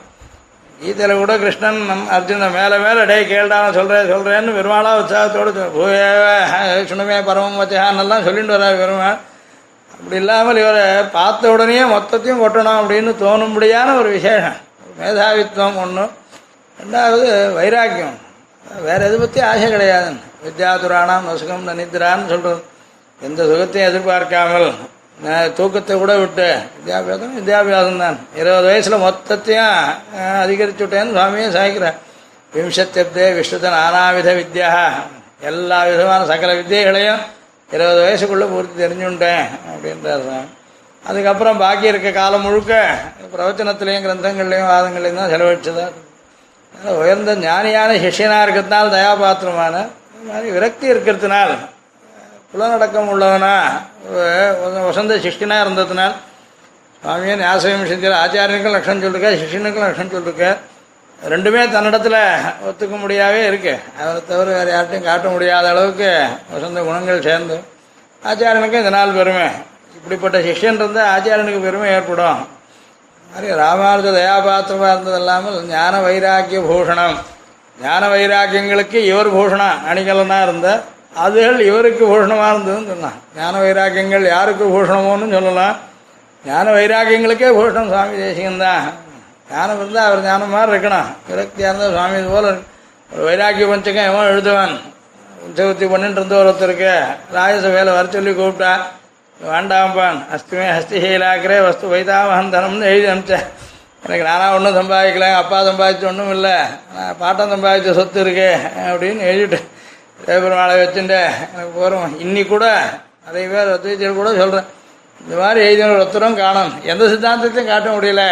கீதையில் கூட கிருஷ்ணன் நம் அர்ஜுன மேலே மேலே டே கேள்டான்னு சொல்கிறேன் சொல்கிறேன்னு பெருமாளா உற்சாகத்தோடு சுணுமே பரமம் வச்சான்னெல்லாம் சொல்லிட்டு வர்றார் பெருமாள். அப்படி இல்லாமல் இவரை பார்த்த உடனே மொத்தத்தையும் கொட்டணும் அப்படின்னு தோணும்படியான ஒரு விசேஷம். மேதாவித்துவம் ஒன்று ரெண்டாவது வைராக்கியம். வேற எதை பற்றி ஆசை கிடையாது வித்யாதுராணாம் நசுகம் நனித்திரான்னு சொல்கிறது எந்த சுகத்தையும் எதிர்பார்க்காமல் நான் தூக்கத்தை கூட விட்டு வித்யாபியாசம் வித்யாபியாசம் தான். இருபது வயசில் மொத்தத்தையும் அதிகரித்து அதிகரிச்சு விட்டேன்னு சுவாமியே சாய்க்கிறேன் விம்சத்தப்தே விஸ்வத நானாவித வித்யா. எல்லா விதமான சகல வித்தியைகளையும் இருபது வயசுக்குள்ளே பூர்த்தி தெரிஞ்சுட்டேன் அப்படின்றார் சுவாமி. அதுக்கப்புறம் பாக்கி இருக்க காலம் முழுக்க பிரவச்சனத்திலையும் கிரந்தங்கள்லையும் வாதங்கள்லையும் தான் செலவழிச்சதா. உயர்ந்த ஞானியான சிஷியனாக இருக்கிறதுனால தயாபாத்திரமான மாதிரி விரக்தி இருக்கிறதுனால் உலநடக்கம் உள்ளவனா? வசந்த சிஷ்யனா இருந்ததுனால் சுவாமியை நியாசகம் செஞ்சார் ஆச்சாரியனுக்கும் லட்சம் சொல்லிருக்க சிஷ்யனுக்கும் லட்சம் சொல்லிருக்க. ரெண்டுமே தன்னிடத்தில் ஒத்துக்க முடியாவே இருக்கு. அவரை தவிர வேறு யார்ட்டையும் காட்ட முடியாத அளவுக்கு வசந்த குணங்கள் சேர்ந்து. ஆச்சாரியனுக்கும் இதனால் பெருமை. இப்படிப்பட்ட சிஷ்யன் இருந்தால் ஆச்சாரியனுக்கு பெருமை ஏற்படும். மாதிரி ராமானுஜ தயாபாத்திரமாக இருந்தது இல்லாமல் ஞான வைராக்கிய பூஷணம். ஞான வைராக்கியங்களுக்கு இவர் பூஷணம் அணிகலனாக இருந்தால் அதுகள் இவருக்கு பூஷணமாக இருந்ததுன்னு சொன்னான். ஞான வைராக்கியங்கள் யாருக்கு பூஷணமோன்னு சொல்லலாம். ஞான வைராக்கியங்களுக்கே பூஷணம் சுவாமி தேசிகம் தான் ஞானம் இருந்தால் அவர் ஞானம் மாதிரி இருக்கணும். விரக்தியாக இருந்தால் சுவாமி இது போல ஒரு வைராக்கிய பஞ்சகம் எவன் எழுதுவான். உற்சவத்தி பண்ணிட்டு இருந்த ஒருத்தருக்கு. ராஜசபையில் வர சொல்லி கூப்பிட்டா வேண்டாம்பான். அஸ்துமே ஹஸ்திஹீலாக்கிறே வஸ்து வைதாமகந்தனம்னு எழுதி அனுப்பிச்சேன். எனக்கு நானாக ஒன்றும் சம்பாதிக்கல அப்பா சம்பாதிச்ச ஒன்றும் இல்லை. நான் பாட்டம் சம்பாதிச்ச சொத்து இருக்கு அப்படின்னு எழுதிட்டேன் வச்சுட்டு எனக்கு போகிறோம் இன்னி கூட நிறைய பேர் அத்வைத்தியர் கூட சொல்கிறேன் இந்த மாதிரி எழுதின ஒருத்தரும் காணும். எந்த சித்தாந்தத்தையும் காட்ட முடியல.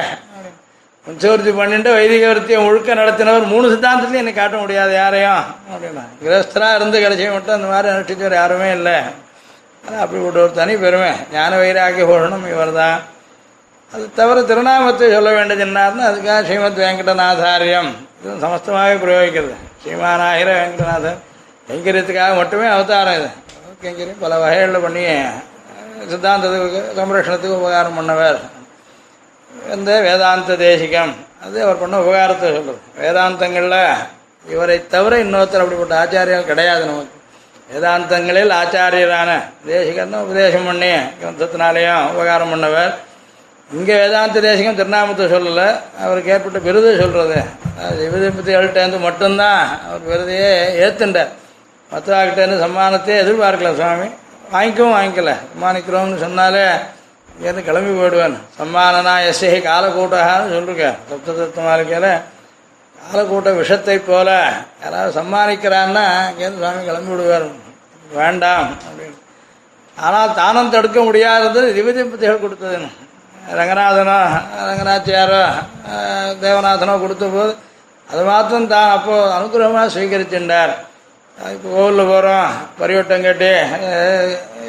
உச்சவர்த்தி பண்ணிட்டு வைதிக விருத்தியம் முழுக்க நடத்தினவர் மூணு சித்தாந்தத்தையும் எனக்கு காட்ட முடியாது யாரையும். அப்படின்னா கிரஸ்தரா இருந்து கடைசி மட்டும் அந்த மாதிரி அனுஷ்டிச்சவர் யாருமே இல்லை. ஆனால் அப்படிப்பட்ட ஒரு தனி பெருமை. ஞான வைராகிய பூஷணம் இவர் தான் அது தவிர திருநாமத்தை சொல்ல வேண்டியது என்னார்னா அதுக்காக ஸ்ரீமத் வெங்கடநாதாரியம். இது சமஸ்தமாக பிரயோகிக்கிறது. ஸ்ரீமானாகிற வெங்கடநாதன் கைங்கரியத்துக்காக மட்டுமே அவதாரம் இது. கைங்கரியம் பல வகைகளில் பண்ணி சித்தாந்தத்துக்கு சம்ரட்சணத்துக்கு உபகாரம் பண்ணவர். இந்த வேதாந்த தேசிகம் அது அவர் பண்ண உபகாரத்தை சொல்றது. வேதாந்தங்களில் இவரை தவிர இன்னொருத்தர் அப்படிப்பட்ட ஆச்சாரியம் கிடையாது நமக்கு. வேதாந்தங்களில் ஆச்சாரியரான தேசிகன்னு உபதேசம் பண்ணி கிரந்தத்தினாலேயும் உபகாரம் பண்ணவர். இங்கே வேதாந்த தேசிகம் திருநாமத்தை சொல்லலை அவருக்கு ஏற்பட்ட விருது சொல்கிறது விருதுபதிகள்கிட்டேருந்து மட்டும்தான் அவர் விருதையே ஏற்றுண்டார் மற்றவாக்கிட்டேருந்து சம்மானத்தை எதிர்பார்க்கல சுவாமி. வாங்கிக்கவும் வாங்கிக்கல. சம்மானிக்கிறோம்னு சொன்னாலே இங்கேருந்து கிளம்பி போயிடுவேன். சம்மானனா எஸ்ஐ காலக்கூட்டகான்னு சொல்லிருக்க. சப்ததத்துவ மாளிகையில் காலக்கூட்ட விஷத்தை போல யாராவது சம்மானிக்கிறான்னா அங்கேருந்து சுவாமி கிளம்பி விடுவார். வேண்டாம் அப்படின்னு. ஆனால் தானம் தடுக்க முடியாதது திவ்யதிபதிகள் கொடுத்ததுன்னு. ரங்கநாதனோ ரங்கநாச்சியாரோ தேவநாதனோ கொடுத்த போது அது மாத்திரம் தான். அப்போது அனுகிரகமாக ஸ்வீகரிச்சுட்டார் கோவிலில் போகிறோம் பரிவட்டம் கட்டி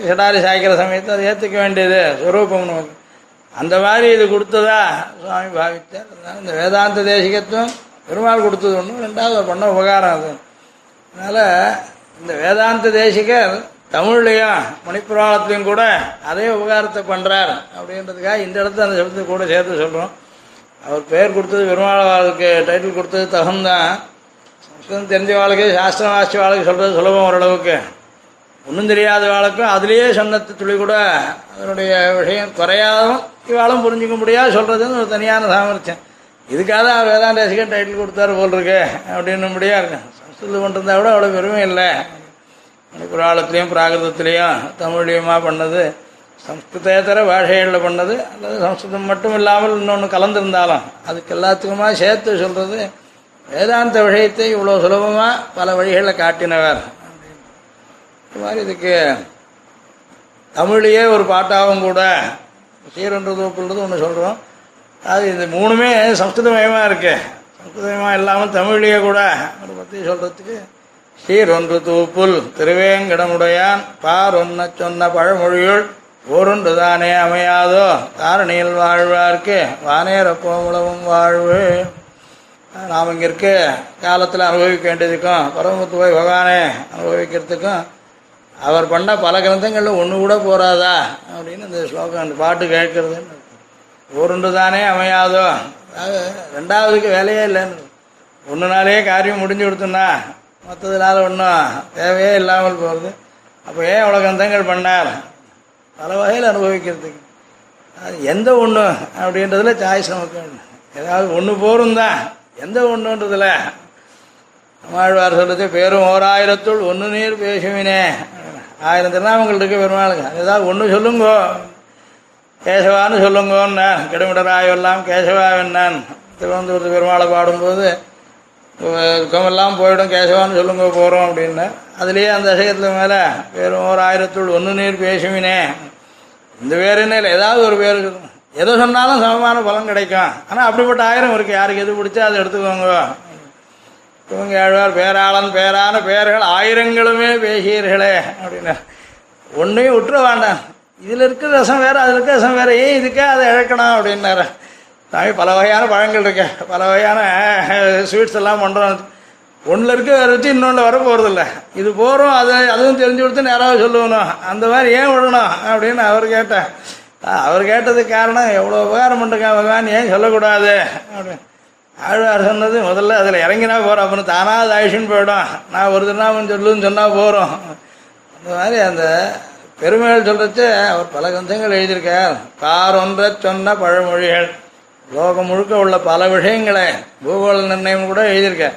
சிடாரி சாய்க்கிற சமயத்தை அதை ஏற்றுக்க வேண்டியது ஸ்வரூபம் நமக்கு அந்த மாதிரி இது கொடுத்ததா சுவாமி பாவித்தார். இந்த வேதாந்த தேசிகத்துவம் பெருமாள் கொடுத்தது ஒன்று ரெண்டாவது பண்ண உபகாரம் அது. அதனால் இந்த வேதாந்த தேசிகர் தமிழ்லையும் மணிப்புராணத்துலையும் கூட அதே உபகாரத்தை பண்ணுறார் அப்படின்றதுக்காக இந்த இடத்துல அந்த சப்தத்தை கூட சேர்த்து சொல்கிறோம் அவர் பெயர் கொடுத்தது பெருமாளுக்கு டைட்டில் கொடுத்தது தகுந்தான் தெரிஞ்ச வாழ்க்கை சாஸ்திரம் வாசிச்ச வாழ்க்கை சொல்கிறது சுலபம் ஓரளவுக்கு. ஒன்றும் தெரியாத வாழ்க்கும் அதுலேயே சொன்னத்து துளி கூட அதனுடைய விஷயம் குறையாதும் இவாளும் புரிஞ்சுக்க முடியாது சொல்கிறதுன்னு ஒரு தனியான சாமர்த்தியம். இதுக்காக தான் வேதாந்த ரசிகன் டைட்டில் கொடுத்தாரு போல் இருக்கு அப்படின்னு முடியா இருக்கு சம்ஸ்கிருதம் பண்ணிருந்தா கூட அவ்வளோ பெருமை இல்லை. புராணத்துலேயும் பிராகிருதத்துலேயும் தமிழ்லையுமா பண்ணது சம்ஸ்கிருதேதர பாஷைகளில் பண்ணது அல்லது சம்ஸ்கிருதம் மட்டும் இல்லாமல் இன்னொன்று கலந்துருந்தாலும் அதுக்கு எல்லாத்துக்குமா சேர்த்து சொல்கிறது வேதாந்த விஷயத்தை இவ்வளோ சுலபமாக பல வழிகளில் காட்டினவர். இது மாதிரி இதுக்கு தமிழ்லேயே ஒரு பாட்டாகவும் கூட சீரொன்று தோப்புன்றது ஒன்று சொல்கிறோம் அது இது மூணுமே சம்ஸ்கிருதமயமாக இருக்கு. சம்ஸ்கிருதமயமாக இல்லாமல் தமிழ்லேயே கூட ஒரு பற்றி சொல்கிறதுக்கு சீரொன்று தூப்புல் திருவேங்கடமுடையான் பார் ஒன்ன சொன்ன பழமொழியுள் ஓரொன்று தானே அமையாதோ தாரணியில் வாழ்வார்க்கு வானேரப்போ கோமுளவும் வாழ்வு. நாம் இங்கே இருக்க காலத்தில் அனுபவிக்க வேண்டியதுக்கும் பரமத்து போய் பகவானே அனுபவிக்கிறதுக்கும் அவர் பண்ண பல கிரந்தங்களில் ஒன்று கூட போறாதா? அப்படின்னு இந்த ஸ்லோகம் அந்த பாட்டு கேட்கறது. ஒருண்டு தானே அமையாதோ? அதாவது ரெண்டாவதுக்கு வேலையே இல்லைன்னு. ஒன்று நாளே காரியம் முடிஞ்சு கொடுத்தோன்னா மற்றதுனால ஒன்றும் தேவையே இல்லாமல் போகிறது அப்போ ஏன் அவ்வளோ கிரந்தங்கள் பண்ணார்? பல வகையில் அனுபவிக்கிறதுக்கு. அது எந்த ஒன்று அப்படின்றதுல சாய்ஸ் நமக்கு ஏதாவது ஒன்று போரும் தான் எந்த ஒன்றுன்றதுல நம்மாழ்வார் சொல்றது பேரும் ஓராயிரத்துள் ஒன்று நீர் பேசுவினே. ஆயிரம் திருநாமங்கள் இருக்கு பெருமாளுங்க ஏதாவது ஒன்று சொல்லுங்கோ. கேசவான்னு சொல்லுங்கன்னு கிடமிடராயெல்லாம் கேசவாவென்னான் திருவனந்தபுரத்து பெருமாளை பாடும்போது துக்கமெல்லாம் போயிடும் கேசவான்னு சொல்லுங்க போகிறோம் அப்படின்னு. அதுலேயே அந்த விஷயத்துல மேலே வேறு ஒரு ஆயிரத்துள் ஒன்று நீர் பேசுவினே. இந்த வேறு என்ன இல்லை. ஏதாவது ஒரு பேர் சொல்லுங்க. எதை சொன்னாலும் சமமான பலன் கிடைக்கும். ஆனால் அப்படிப்பட்ட ஆயிரம் இருக்கு. யாருக்கு எது பிடிச்சா அதை எடுத்துக்கோங்க. இவங்க ஏழ்வார் பேராளன் பேரான பேர்கள் ஆயிரங்களுமே பேசியீர்களே அப்படின்னு. ஒன்றையும் விட்டுற வேண்டாம். இதில் இருக்கிற ரசம் வேறு அதில் இருக்கிற ரசம் வேறு. ஏன் இதுக்கே அதை இழக்கணும் அப்படின்னாரு. சாமி பல வகையான பழங்கள் இருக்கு. பல வகையான ஸ்வீட்ஸ் எல்லாம் பண்ணுறோம் ஒன்றில் இருக்க வேற வச்சு இன்னொன்று வர போகிறதில்ல இது போகிறோம் அதை அதுவும் தெரிஞ்சு கொடுத்து நேராக சொல்லணும் அந்த மாதிரி ஏன் விடணும் அப்படின்னு அவர் கேட்டேன் அவர் கேட்டதுக்கு காரணம் எவ்வளோ உபகாரம் பண்ணிருக்கான் பகவான்? ஏன் சொல்லக்கூடாது? அப்படின்னு ஆழ்வார் சொன்னது முதல்ல அதில் இறங்கினா போகிறோம் அப்புறம் தானாக அது ஆயுஷன் போயிடும். நான் ஒரு திருநாமம் சொல்லுன்னு சொன்னால் போகிறோம் அந்த மாதிரி அந்த பெருமைகள் சொல்கிறச்சு அவர் பல கந்தங்கள் எழுதியிருக்கார். கார் ஒன்றை சொன்ன பழமொழிகள். லோகம் முழுக்க உள்ள பல விஷயங்களை பூகோள நிர்ணயம் கூட எழுதியிருக்கார்.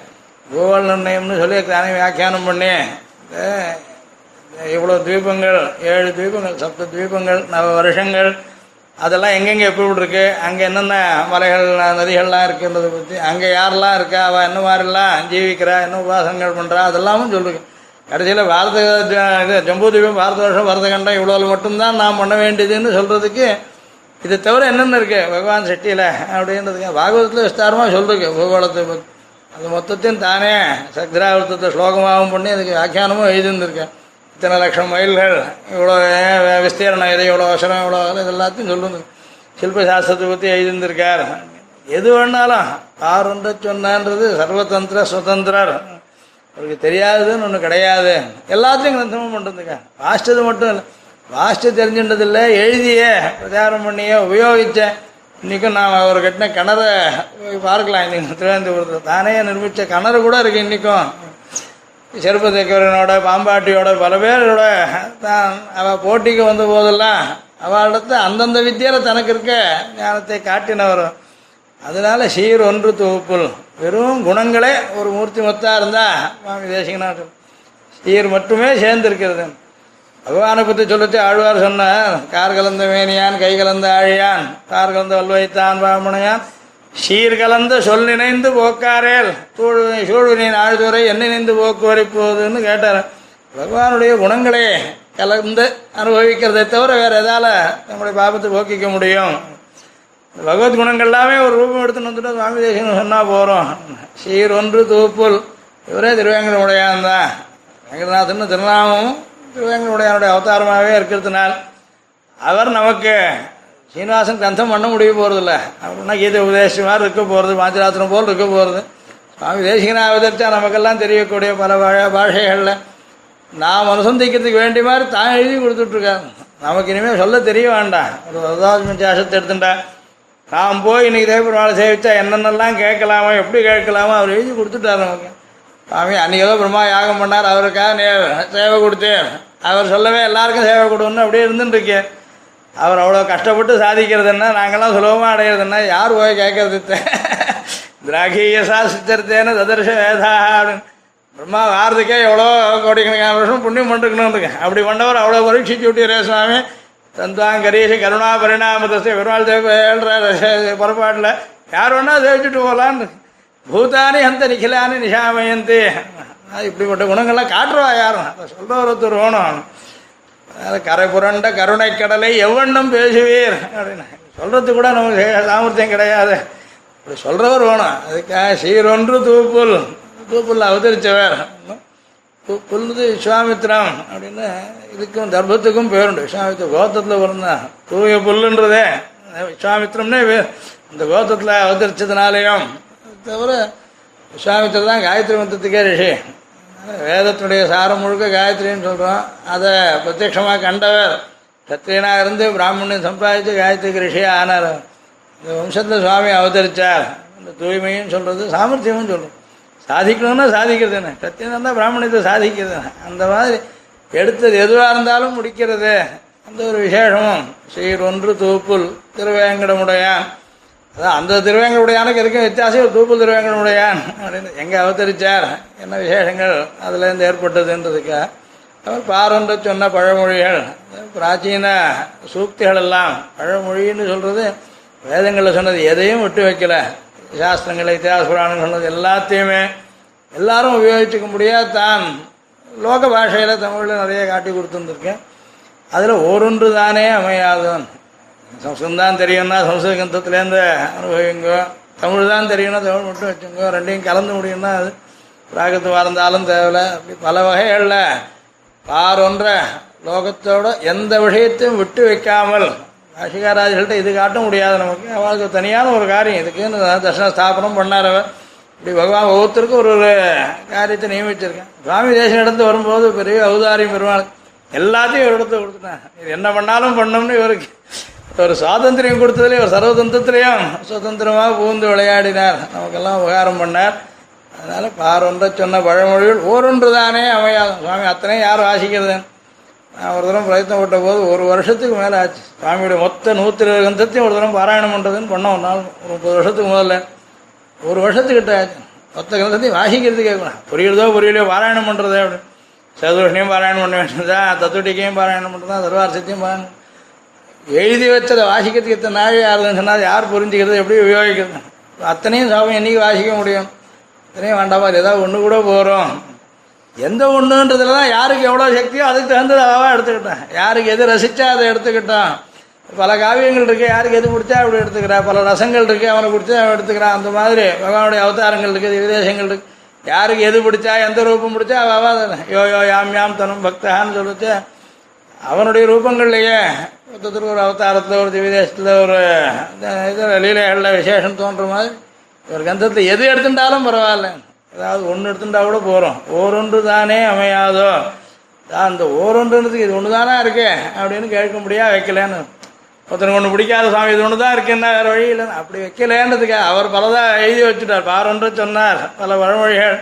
பூகோள நிர்ணயம்னு சொல்லி தானே வியாக்கியானம் பண்ணி. இவ்வளோ தீபங்கள் ஏழு தீபங்கள் சப்த தீபங்கள் நவ வருஷங்கள் அதெல்லாம் எங்கெங்கே எப்படி இருக்கு அங்கே என்னென்ன மலைகள் நதிகள்லாம் இருக்குன்றதை பற்றி அங்கே யாரெல்லாம் இருக்கா? அவள் என்ன மாதிரிலாம் ஜீவிக்கிறா? என்ன உபாசனங்கள் பண்ணுறா அதெல்லாமும் சொல்லுங்க. கடைசியில் பாரத ஜ- இது ஜம்பு தீபம் பாரத வருஷம் பரதகண்டம் இவ்வளோ மட்டும்தான் நான் பண்ண வேண்டியதுன்னு சொல்கிறதுக்கு இது தவிர என்னென்ன இருக்குது பகவான் செட்டியில் அப்படின்றதுக்கு பாகவதத்தில் விஸ்தாரமாக சொல்லிருக்கு பூகோளத்தை பற்றி அது மொத்தத்தையும் தானே சக்திராவர்த்தத்தை ஸ்லோகமாகவும் பண்ணி அதுக்கு வியாக்கியானமும் எழுதியிருந்திருக்கேன். இத்தனை லட்சம் மைல்கள் இவ்வளோ விஸ்தீரணம் இதை இவ்வளோ வசனம் இவ்வளோ இது எல்லாத்தையும் சொல்லுங்க. சில்பசாஸ்திரத்தை பற்றி எழுதியிருந்திருக்கார். எது வேணாலும் ஆர் ஒன்றை சொன்னான்றது சர்வதந்திர சுதந்திரர். அவருக்கு தெரியாததுன்னு ஒன்று கிடையாது. எல்லாத்தையும் கிரந்தமும் பண்ணுறதுங்க வாசிச்சது மட்டும் இல்லை. வாசிச்சு தெரிஞ்சுட்டதில்லை எழுதிய பிரச்சாரம் பண்ணிய உபயோகித்தேன் இன்றைக்கும் நான் அவர் கட்டின கிணற போய் பார்க்கலாம். இன்னைக்கு திருவனந்தபுரத்தில். தானே நிர்மித்த கிணறு கூட இருக்குது இன்றைக்கும் செருப்பதேக்கரனோட பாம்பாட்டியோட பல பேரோட தான் அவள் போட்டிக்கு வந்த போதெல்லாம் அவளிடத்து அந்தந்த வித்தியில் தனக்கு இருக்க ஞானத்தை காட்டினவர். அதனால சீர் ஒன்று தொகுப்புள் வெறும் குணங்களே ஒரு மூர்த்தி மொத்தா இருந்தா சுவாமி தேசிகனார் சீர் மட்டுமே சேர்ந்திருக்கிறது. பகவானை பற்றி சொல்லிட்டு ஆழ்வார் சொன்னார் கார் கலந்த மேனியான் கை கலந்த ஆழியான் கார் கலந்த வல்வைத்தான் பாமணையான் சீர்கலந்த சொல் நினைந்து போக்காரேல். சூழ் சூழ்வினின் ஆழ்துறை என்ன நினைந்து போக்குவரை போகுதுன்னு கேட்டார். பகவானுடைய குணங்களே கலந்து அனுபவிக்கிறதை தவிர வேறு எதால் நம்முடைய பாபத்தை போக்கிக்க முடியும். பகவத் குணங்கள் எல்லாமே ஒரு ரூபம் எடுத்துன்னு வந்துட்டு சுவாமி தேசம் சொன்னால் போகிறோம் சீர் ஒன்று தூப்புல். இவரே திருவேங்கடமுடையான் தான் வெங்கடநாதன் திருநாமமும் திருவேங்கடமுடையானுடைய அவதாரமாகவே இருக்கிறதுனால் அவர் நமக்கு சீனிவாசன் கிரந்தம் பண்ண முடிய போகிறதில்ல அப்படின்னா கீதை உபதேசமாக மாதிரி இருக்க போகிறது பாஞ்சராத்திரம் போல் இருக்க போகிறது சுவாமி தேசிகனாக அவதரித்தா நமக்கெல்லாம் தெரியக்கூடிய பல பாஷைகளில் நாம் அனுசந்திக்கிறதுக்கு வேண்டிய மாதிரி தான் எழுதி கொடுத்துட்ருக்காங்க நமக்கு இனிமேல் சொல்ல தெரிய வேண்டாம். ஒரு வரதாஜ் சாசத்தை எடுத்துட்டா நாம் போய் இன்றைக்கி தேவபெருமாளை சேவிச்சா என்னென்னலாம் கேட்கலாமா எப்படி கேட்கலாமா அவர் எழுதி கொடுத்துட்டார் நமக்கு. சுவாமி அன்றைக்கதோ பிரம்மா யாகம் பண்ணார் அவருக்காக நே சேவை கொடுத்து அவர் சொல்லவே எல்லாருக்கும் சேவை கொடுன்னு அப்படியே இருந்துட்டு இருக்கேன் அவர் அவ்வளோ கஷ்டப்பட்டு சாதிக்கிறதுன்னா நாங்கள்லாம் சுலபமாக அடையிறதுன்னா யார் போய் கேட்கறது திராகியசா சித்தர்த்தேன ததர்ஷ வேதா அப்படின்னு. பிரம்மா வாரத்துக்கே எவ்வளோ கோடிக்கணக்கான வருஷம் புண்ணியம் பண்ணிருக்கணும் அப்படி பண்ணவர் அவ்வளோ பரீட்சிச்சு விட்டீரே சுவாமி. தந்தான் கரீஷி கருணா பரிணாமத்தை பெருமாள் தேவ புறப்பாட்டில். யார் வேணா சேவிச்சுட்டு போகலான்னு பூதானி அந்த நிখিலானி நிஷாமயந்தி. இப்படிப்பட்ட குணங்கள்லாம் காட்டுறவா யாரும்? அதை சொல்றவர் ஒருத்தர் வேணும். அதனால கரை புரண்ட கருணை கடலை எவ்வண்ணம் பேசுவீர்? அப்படின்னு. சொல்றது கூட நமக்கு சாமர்த்தியம் கிடையாது. இப்படி சொல்றவர் வேணும். அதுக்காக சீரொன்று தூப்புல் தூப்புல் அவதரிச்சவர். பு- புல்லுது விஸ்வாமித்ரம் அப்படின்னு இதுக்கும் தர்ப்பத்துக்கும் பேருண்டு விஸ்வாமித்ர கோத்தத்தில் பிறந்தான் தூய புல்லுன்றதே. விஸ்வாமித்திரம்னே வே- இந்த கோத்தத்தில் அவதரிச்சதுனாலையும். அது தவிர விஸ்வாமித்ர தான் காயத்ரி மந்திரத்துக்கே ரிஷி. வேதத்தினுடைய சாரம் முழுக்க காயத்ரின்னு சொல்கிறோம் அதை பிரத்யட்சமாக கண்டவர். சத்திரியனாக இருந்து பிராமணியம் சம்பாதித்து காயத்ரிக்கு ரிஷியாக ஆனார். இந்த வம்சத்தில் சுவாமி அவதரித்தார் இந்த தூய்மையும் சொல்கிறது சாமர்த்தியமும் சொல்லும் சாதிக்கணும்னா சாதிக்கிறது என்ன? சத்தியம் தான் பிராமணியத்தை சாதிக்கிறது அந்த மாதிரி எடுத்தது எதுவாக இருந்தாலும் முடிக்கிறது. அந்த ஒரு விசேஷமும். சீர் ஒன்று தூப்புல் திருவேங்கடமுடையான். அதான் அந்த திருவேங்கனுடையானுக்கு இருக்கும் வித்தியாசம் தூப்பு திருவேங்கனுடையான் அப்படின்னு எங்கே அவதரித்தார் என்ன விசேஷங்கள்? அதுலேருந்து ஏற்பட்டதுன்றதுக்கு அவர் பாரன்ற சொன்ன பழமொழிகள் பிராச்சீன சூக்திகள் எல்லாம் பழமொழின்னு சொல்கிறது வேதங்களில் சொன்னது எதையும் விட்டு வைக்கல. சாஸ்திரங்கள் இத்தியாச புராணங்கள் சொன்னது எல்லாத்தையுமே எல்லாரும் உபயோகிச்சுக்க முடியாது. தான் லோக பாஷையில் தமிழில் நிறைய காட்டி கொடுத்துருந்துருக்கேன். அதில் ஒருன்று தானே அமையாதுன்னு சம்ஸ்கிருதம் தான் தெரியும்னா சம்ஸ்கிருத கிரந்தத்துலேருந்து அனுபவிங்க. தமிழ் தான் தெரியும்னா தமிழ் மட்டும் வச்சுங்க. ரெண்டையும் கலந்து முடியும்னா அது ராகத்து வாழ்ந்தாலும் தேவையில்ல. அப்படி பல வகைகளில். பாரொன்ற லோகத்தோட எந்த விஷயத்தையும் விட்டு வைக்காமல். பாஷிகாராஜர்கள்ட்ட இது காட்ட முடியாது நமக்கு. அவளுக்கு தனியான ஒரு காரியம். இதுக்குன்னு தர்ஷன ஸ்தாபனம் பண்ணார் அவர். இப்படி பகவான் ஒவ்வொருத்தருக்கும் ஒரு ஒரு காரியத்தை நியமிச்சிருக்கேன். சுவாமி தேசம் இடத்து வரும்போது பெரிய அவதாரியம் பெருமாள். எல்லாத்தையும் ஒரு இடத்துல கொடுத்துட்டேன் இது என்ன பண்ணாலும் பண்ணோம்னு இவருக்கு ஒரு சுவாதந்திரியம் கொடுத்ததுலேயே ஒரு சர்வதந்திரத்திலையும் சுதந்திரமாக பூந்து விளையாடினார். நமக்கெல்லாம் உபகாரம் பண்ணார். அதனால் பாரொன்ற சொன்ன பழமொழிகள் ஓரொன்று தானே அமையாது சுவாமி அத்தனையும் யார் வாசிக்கிறது? நான் ஒரு தரம் பிரயத்தனம் போட்ட போது ஒரு வருஷத்துக்கு மேலே ஆச்சு. சுவாமியுடைய மொத்த நூற்றி இருபது கந்தத்தையும் ஒரு தரம் பாராயணம் பண்ணுறதுன்னு பண்ணோம். ஒரு நாள் ஒரு முப்பது வருஷத்துக்கு முதல்ல. ஒரு வருஷத்துக்கிட்ட ஆச்சு. மொத்த கிரந்தத்தையும் வாசிக்கிறது கேட்கணும் புரியுறதோ புரியலையோ பாராயணம் பண்ணுறது அப்படி. சதுர்ஷனையும் பாராயணம் பண்ண வேண்டியதா தத்துவடிக்கையும் பாராயணம் பண்ணுறதா சர்வாரசத்தையும் பாராயணம் எழுதி வச்சதை வாசிக்கிறதுக்கு எத்தனை நாள் ஆகுதுன்னு சொன்னால் யார் புரிஞ்சுக்கிறது எப்படி உபயோகிக்கிறது? அத்தனையும் சாபம் என்றைக்கு வாசிக்க முடியும்? அத்தனையும் வேண்டாமா ஏதாவது ஒன்று கூட போகிறோம் எந்த ஒன்றுன்றதுல தான் யாருக்கு எவ்வளோ சக்தியோ அதுக்கு தகுந்தது அவாக எடுத்துக்கிட்டேன். யாருக்கு எது ரசித்தா அதை எடுத்துக்கிட்டான். பல காவியங்கள் இருக்குது யாருக்கு எது பிடிச்சா அப்படி எடுத்துக்கிறா பல ரசங்கள் இருக்குது அவனை பிடிச்சா அவன் எடுத்துக்கிறான். அந்த மாதிரி பகவானுடைய அவதாரங்கள் இருக்குது விதேசங்கள் இருக்குது யாருக்கு எது பிடிச்சா எந்த ரூபம் பிடிச்சா அவ யோ யோ யாம் யாம் தனும் பக்தகான்னு சொல்லிச்சு அவனுடைய ரூபங்கள்லையே மொத்தத்தில் ஒரு அவதாரத்தில் ஒரு திவிதேசத்தில் ஒரு இது லீலைகளில் விசேஷம் தோன்ற மாதிரி ஒரு கந்தத்தில் எது எடுத்துட்டாலும் பரவாயில்ல. ஏதாவது ஒன்று எடுத்துட்டா கூட போகிறோம் ஓரொன்று தானே அமையாதோ? தான் அந்த ஓரொன்றுன்றதுக்கு இது ஒன்று தானே இருக்கே? அப்படின்னு கேட்க முடியாது வைக்கலன்னு. ஒருத்தனுக்கு ஒன்று பிடிக்காத சாமி இது ஒன்று தான் இருக்குன்னா வேறு வழி இல்லை அப்படி வைக்கலேன்றதுக்கு அவர் பலதாக எழுதி வச்சுட்டார். பாரொன்று சொன்னார் பல வழமொழிகள்.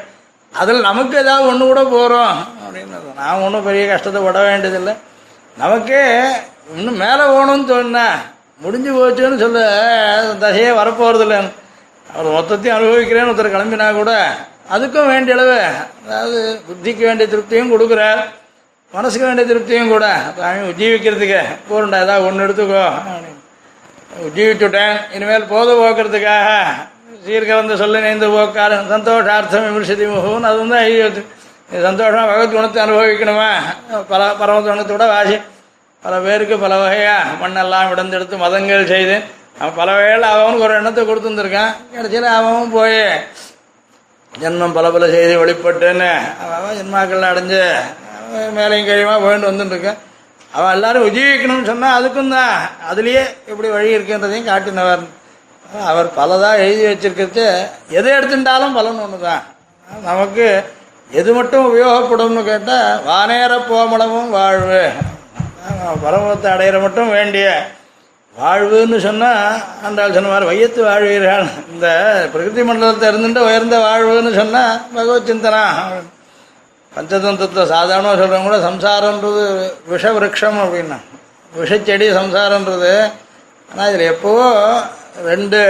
அதில் நமக்கு ஏதாவது ஒன்று கூட போகிறோம் அப்படின்னு நான் ஒன்றும் பெரிய கஷ்டத்தை விட வேண்டியதில்லை. நமக்கே இன்னும் மேலே போகணும்னு சொன்னா. முடிஞ்சு போச்சுன்னு சொல்ல. தசையே வரப்போகிறது இல்லை அவர் மொத்தத்தையும் அனுபவிக்கிறேன்னு ஒருத்தர் கிளம்பினா கூட அதுக்கும் வேண்டிய அளவு. அதாவது புத்திக்கு வேண்டிய திருப்தியும் கொடுக்குறார். மனசுக்கு வேண்டிய திருப்தியும் கூட. சாமி உஜீவிக்கிறதுக்கு போருண்டா ஏதாவது ஒன்று எடுத்துக்கோ. உஜீவிச்சுட்டேன் இனிமேல் போது போக்குறதுக்காக. சீர்கலந்து சொல்ல நேர்ந்து போக்காரன் சந்தோஷார்த்தம் விமர்சதி முகம்னு அது வந்து ஐயோ சந்தோஷமாக பகவத் குணத்தை அனுபவிக்கணுமா? பல பரம குணத்தோட வாசி பல பேருக்கு பல வகையாக மண்ணெல்லாம் விடந்தெடுத்து மதங்கள் செய்து அவன் பல வகையில் அவனுக்கு ஒரு எண்ணத்தை கொடுத்துருந்துருக்கான் கடைசியில் அவன் போய் ஜென்மம் பல பல செய்தி வெளிப்பட்டுன்னு. அவன் அவன் ஜென்மாக்கள் அடைஞ்சு மேலையும் கழிவாக போயிட்டு வந்துட்டுருக்கான். அவன் எல்லாரும் உஜீவிக்கணும்னு சொன்னால் அதுக்கும் தான். அதுலேயே எப்படி வழி இருக்குன்றதையும் காட்டினவர் அவர். பலதாக எழுதி வச்சிருக்கிறது எது எடுத்துட்டாலும் பலன் ஒன்று தான் நமக்கு எது மட்டும் உபயோகப்படும்னு கேட்டால் வானேற போமளவும் வாழ்வு. பரமத்தை அடையிற மட்டும் வேண்டிய வாழ்வுன்னு சொன்னால் ஆண்டாள் சொன்ன மாதிரி வையத்து வாழ்வீர்கள். இந்த பிரகிருதி மண்டலத்தை இருந்துட்டு உயர்ந்த வாழ்வுன்னு சொன்னால் பகவத் சிந்தனா. பஞ்சதந்திரத்தில் சாதாரணமாக சொல்கிறவங்க கூட சம்சாரன்றது விஷ அப்படின்னா. விஷச்செடி சம்சாரன்றது ஆனால் இதில் எப்போவோ ரெண்டு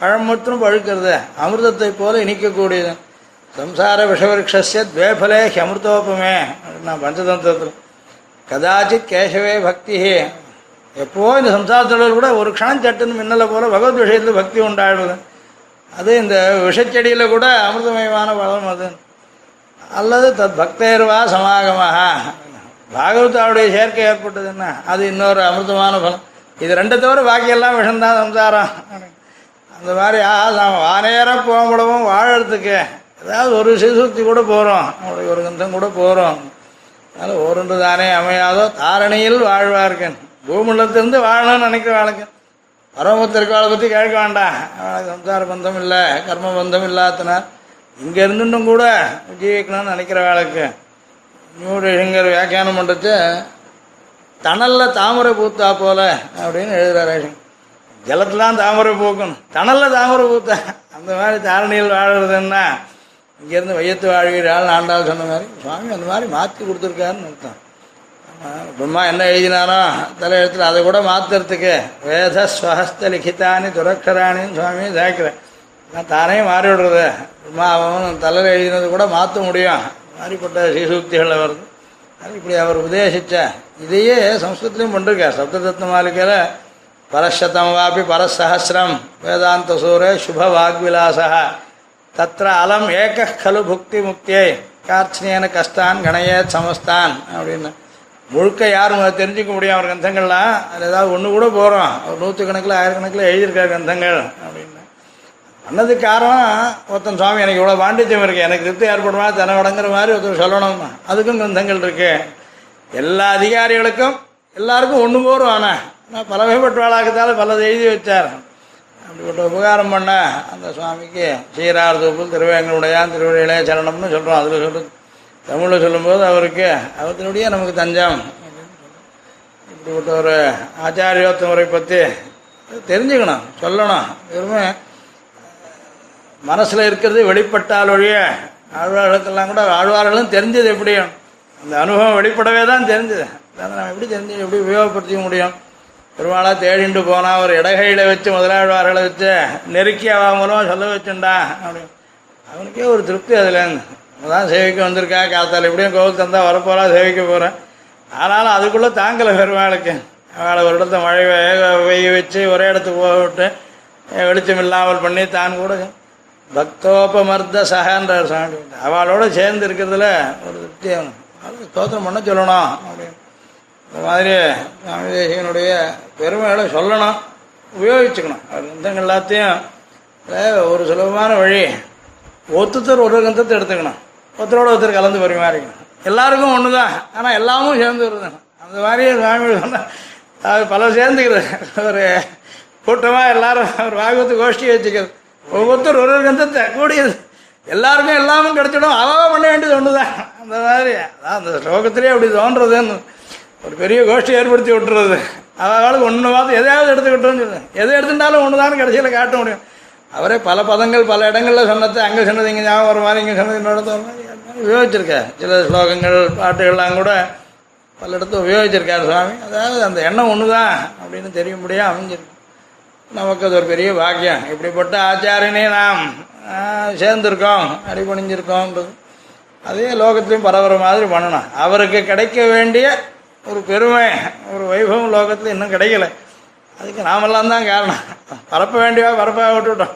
பழம் மட்டும் பழுக்கிறது. அமிர்தத்தை போல இனிக்கக்கூடியது. சம்சார விஷவிருஷஸ்ய துவேபலே அமிர்தோபமே அப்படின்னா பஞ்சதந்திரத்தில் கதாச்சித் கேசவே பக்தி எப்போவோ இந்த சம்சாரத்தொழில் கூட ஒரு க்ஷணம் சட்டுன்னு மின்னலை போல பகவத் விஷயத்தில் பக்தி உண்டாடுது அது இந்த விஷச்செடியில் கூட அமிர்தமயமான பலம் அது அல்லது தத் பக்தேர்வா சமாகமாக பாகவதாவுடைய சேர்க்கை ஏற்பட்டதுன்னா அது இன்னொரு அமிர்தமான பலம் இது ரெண்டு தவிர பாக்கியெல்லாம் விஷம்தான் சம்சாரம் அந்த மாதிரி ஆ நாம் வானேரம் போகப்படவும் வாழறதுக்கு ஏதாவது ஒரு சிசுத்தி கூட போகிறோம் அவருடைய ஒரு கந்தம் கூட போகிறோம் அதனால் ஓரொன்று தானே அமையாதோ தாரணியில் வாழ்வார்க்கன். பூமண்டலத்திலிருந்து வாழணும்னு நினைக்கிற வாழ்க்கை பரமத்திற்கு வாழை பற்றி கேட்க வேண்டாம். சம்சார பந்தம் இல்லை கர்ம பந்தம் இல்லாதனார். இங்கே இருந்துட்டும் கூட ஜீவிக்கணும்னு நினைக்கிற வேலைக்கு நியூடேஷங்கர் வியாக்கியானம் பண்ணுறது தணலில் தாமரை பூத்தா போல அப்படின்னு எழுதுறாரு ஜலத்துலாம் தாமரை பூக்கணும் தணலில் தாமரை பூத்தா. அந்த மாதிரி தாரணியில் வாழறதுன்னா இங்கேருந்து வையத்து வாழ்வீரால் ஆண்டாள் சொன்ன மாதிரி. சுவாமி அந்த மாதிரி மாற்றி கொடுத்துருக்காருன்னு அர்த்தம். பிரம்மா என்ன எழுதினாரோ தலையெழுத்தில் அதை கூட மாற்றுறதுக்கு வேத ஸ்வஹஸ்த லிখিতাனி துரக்கராணின்னு சுவாமி சேர்க்கிறேன் நான் தானே மாறி விடுறது. பிரம்மா அவன் தலையில் எழுதினது கூட மாற்ற முடியும். மாறிப்பட்ட சீசூக்திகளில் வருது. அது இப்படி அவர் உபதேசித்த இதையே சம்ஸ்கிருத்திலையும் பண்ணிருக்கார் சப்தரத்ன மாளிகையில் பரஷதம் வாபி பரசஹசிரம் வேதாந்த சூரே சுப வாக்விலாசா தத்திர அலம் ஏக கலு புக்தி முக்தியை கார்ச்சனியன கஷ்டான் கணைய சமஸ்தான் அப்படின்னு. முழுக்க யாரும் தெரிஞ்சுக்க முடியும் அவர் கிரந்தங்கள்லாம். அது ஏதாவது ஒன்று கூட போகிறோம் அவர் நூற்றுக்கணக்கில் ஆயிரக்கணக்கில் எழுதியிருக்கார் கிரந்தங்கள் அப்படின்னு. பண்ணது காரணம் ஒருத்தன் சுவாமி எனக்கு இவ்வளோ பாண்டித்யம் இருக்குது எனக்கு திருப்தி ஏற்படுமா? தன வடங்குற மாதிரி ஒருத்தர் சொல்லணும். அதுக்கும் கிரந்தங்கள் இருக்கு. எல்லா அதிகாரிகளுக்கும் எல்லாருக்கும் ஒன்று போகிறோம் ஆனால் ஆனால் பல வகைப்பட்டவாளாக்கத்தால் பலதை எழுதி வச்சார். இப்படிப்பட்ட உபகாரம் பண்ண அந்த சுவாமிக்கு சீரார் தூப்பு திருவேங்கனுடையான் திருவடியிலே சரணம்னு சொல்கிறோம் அதில் சொல்றது தமிழில் சொல்லும்போது அவருக்கு அவத்தினுடைய நமக்கு தஞ்சம் இப்படிப்பட்ட ஒரு ஆச்சாரியோத்த முறை பற்றி தெரிஞ்சுக்கணும் சொல்லணும். வெறுமே மனசில் இருக்கிறது வெளிப்பட்டால் ஒழிய ஆழ்வார்களுக்கெல்லாம் கூட ஆழ்வார்களும் தெரிஞ்சது எப்படியும். அந்த அனுபவம் வெளிப்படவே தான் தெரிஞ்சது. அதை நம்ம எப்படி தெரிஞ்சு எப்படி உபயோகப்படுத்திக்க முடியும்? பெருமாளாக தேடிண்டு போனால் ஒரு இடகையில் வச்சு முதலாழ்வார்களை வச்சு நெருக்கி அவன் மூலமாக சொல்ல வச்சுண்டா. அப்படின்னு அவனுக்கே ஒரு திருப்தி அதுலேருந்து தான் சேவிக்க வந்திருக்கா காத்தால் எப்படியும் கோவில் தந்தா வரப்போறா சேவிக்க போகிறேன் ஆனாலும் அதுக்குள்ளே தாங்கலை பெருமாளுக்கு. அவளை ஒரு இடத்த மழை வெய்ய வச்சு ஒரே இடத்துக்கு போக விட்டு வெளிச்சம் இல்லாமல் பண்ணி தான் கூட பக்தோபமர்த சகன்றார் சாமி. அவளோட சேர்ந்து இருக்கிறதுல ஒரு திருப்தி அவனுக்கு. அது ஸ்தோத்திரம் பண்ண சொல்லணும். அப்படின்னு இந்த மாதிரி சுவாமி தேசிகனுடைய பெருமைகளை சொல்லணும் உபயோகிச்சுக்கணும். கிரந்தங்கள் எல்லாத்தையும் ஒரு சுலபமான வழி ஒத்துத்தர் ஒரு கிரந்தத்தை எடுத்துக்கணும். ஒருத்தரோட ஒருத்தர் கலந்து பரிமாறிக்கணும். எல்லாருக்கும் ஒன்று தான் ஆனால் எல்லாமும் சேர்ந்து வருது அந்த மாதிரி சுவாமி சொன்னால் அது பல சேர்ந்துக்கிறது. ஒரு கூட்டமாக எல்லாரும் ஒரு பாகவத்து கோஷ்டி வச்சுக்கிறது. ஒவ்வொருத்தர் ஒரு ஒரு கிரந்தத்தை கூடியது. எல்லாருக்கும் எல்லாமும் கிடைச்சிடும். அவ பண்ண வேண்டியது ஒன்று தான் அந்த மாதிரி அதான் அந்த ஸ்லோகத்திலே அப்படி தோன்றதுன்னு ஒரு பெரிய கோஷ்டி ஏற்படுத்தி விட்டுறது. அவளுக்கு ஒன்று பார்த்து எதையாவது எடுத்துக்கிட்டோம்னு சொல்லுங்க எதை எடுத்துட்டாலும் ஒன்று தான் கடைசியில் காட்ட முடியும். அவரே பல பதங்கள் பல இடங்களில் சொன்னது அங்கே சொன்னது இங்கே ஞாபகம் வர மாதிரி இங்கே சொன்னது இன்னொரு மாதிரி உபயோகிச்சிருக்கார் சில ஸ்லோகங்கள் பாட்டுகள்லாம் கூட பல இடத்துல உபயோகிச்சிருக்கார் சுவாமி. அதாவது அந்த எண்ணம் ஒன்று தான் அப்படின்னு தெரியும்படியாக அமைஞ்சிருக்கு. நமக்கு அது ஒரு பெரிய பாக்கியம். இப்படிப்பட்ட ஆச்சாரியனே நாம் சேர்ந்திருக்கோம் அடிபணிஞ்சிருக்கோம்ன்றது. அதே லோகத்திலையும் பரவுற மாதிரி பண்ணணும். அவருக்கு கிடைக்க வேண்டிய ஒரு பெருமை ஒரு வைபவம் லோகத்தில் இன்னும் கிடைக்கல. அதுக்கு நாமெல்லாம் தான் காரணம். பரப்ப வேண்டியவா பரப்பாக விட்டுவிட்டோம்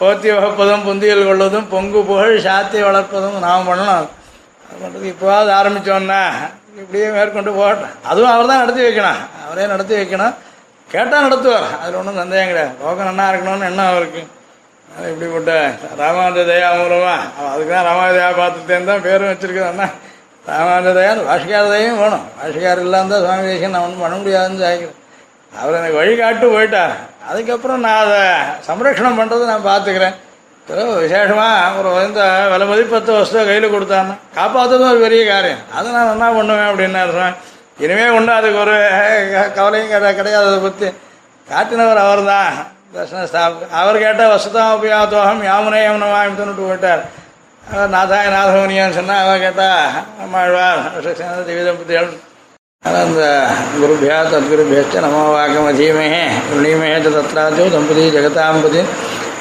போத்தி வகுப்பதும் புந்தியல் கொள்வதும் பொங்கு புகழ் சாத்தி வளர்ப்பதும் நாம் பண்ணணும். அது பண்ணுறது இப்போவாவது ஆரம்பித்தோன்னா இப்படியே மேற்கொண்டு போகட்டும். அதுவும் அவர் தான் நடத்தி வைக்கணும். அவரே நடத்தி வைக்கணும். கேட்டால் நடத்துவார். அதில் ஒன்றும் சந்தேகம் கிடையாது. லோகம் நல்லா இருக்கணும்னு எண்ணம் அவருக்கு. இப்படிப்பட்ட ராமானுஜ தயா மூலமாக அதுக்கு தான் ராமானுஜ தயா பார்த்துட்டேன்னு தான் பேரும் வச்சிருக்கிறேன்னா அண்ணா தயா பாஷிகார தயம் வேணும். பாஷிகார் இல்லாம தான் சுவாமி தேசியம் நான் ஒன்றும் பண்ண முடியாதுன்னு சாய்க்கிறேன். அவர் எனக்கு வழிகாட்டு போயிட்டார் அதுக்கப்புறம் நான் அதை சம்ரட்சணம் பண்ணுறதை நான் பார்த்துக்கிறேன். ஏதோ விசேஷமாக ஒரு இந்த விலை மதிப்பத்து வஸ்துவை கையில் கொடுத்தான்னு காப்பாற்றுறதும் ஒரு பெரிய காரியம். அதை நான் என்ன பண்ணுவேன் அப்படின்னு சுவாமி. இனிமே ஒன்றும் அதுக்கு ஒரு கவலையும் கிடை- கிடையாது அதை பற்றி காட்டினவர் அவர் தான் தர்ஷன ஸ்தாப அவர் கேட்டால் வசதம் உபயாத்தோகம் யாமுனே யமுனமாமித்துன்னுட்டு போயிட்டார். நாதாய நாதமுனியான்னு சொன்னால் அவன் கேட்டா அம்மாழ்வார் திவிதம்பதிகள் ஆனால் அந்த குருபியா தத்குருபியச்ச நமோ வாக்கம் அதீமகே புண்ணியமகே தத்ராஜோ தம்பதி ஜெகதாம்பதி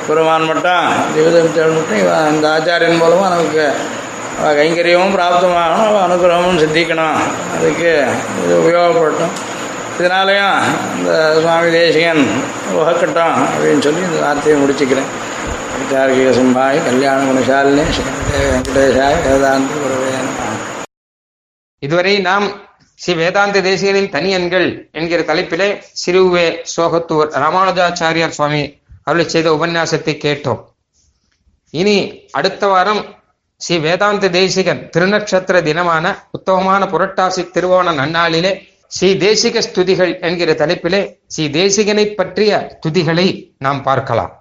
குருவான் மட்டும் திவிதம்பதிகள் மட்டும் இவன் அந்த ஆச்சாரியன் மூலமாக நமக்கு கைங்கரியமும் பிராப்தமாகணும் அவ அனுகிரகமும் சித்திக்கணும் அதுக்கு இது உபயோகப்படட்டும் இதனாலையும் இந்த சுவாமி தேசிகன் உகக்கட்டும் அப்படின்னு சொல்லி இந்த வார்த்தையை முடிச்சுக்கிறேன் கார்கிக சிம்பாய் கல்யாண குணசாலினி வெங்கடேஷாய் வேதாந்தி இதுவரை நாம் ஸ்ரீ வேதாந்த தேசிகனின் தனியன்கள் என்கிற தலைப்பிலே சிறுவே சோகத்தூர் ராமானுஜாச்சாரியார் சுவாமி அருளை செய்த உபன்யாசத்தை கேட்டோம். இனி அடுத்த வாரம் ஸ்ரீ வேதாந்த தேசிகன் திருநக்ஷத்திர தினமான உத்தமமான புரட்டாசி திருவோண நன்னாளிலே ஸ்ரீ தேசிக ஸ்துதிகள் என்கிற தலைப்பிலே ஸ்ரீ தேசிகனை பற்றிய துதிகளை நாம் பார்க்கலாம்.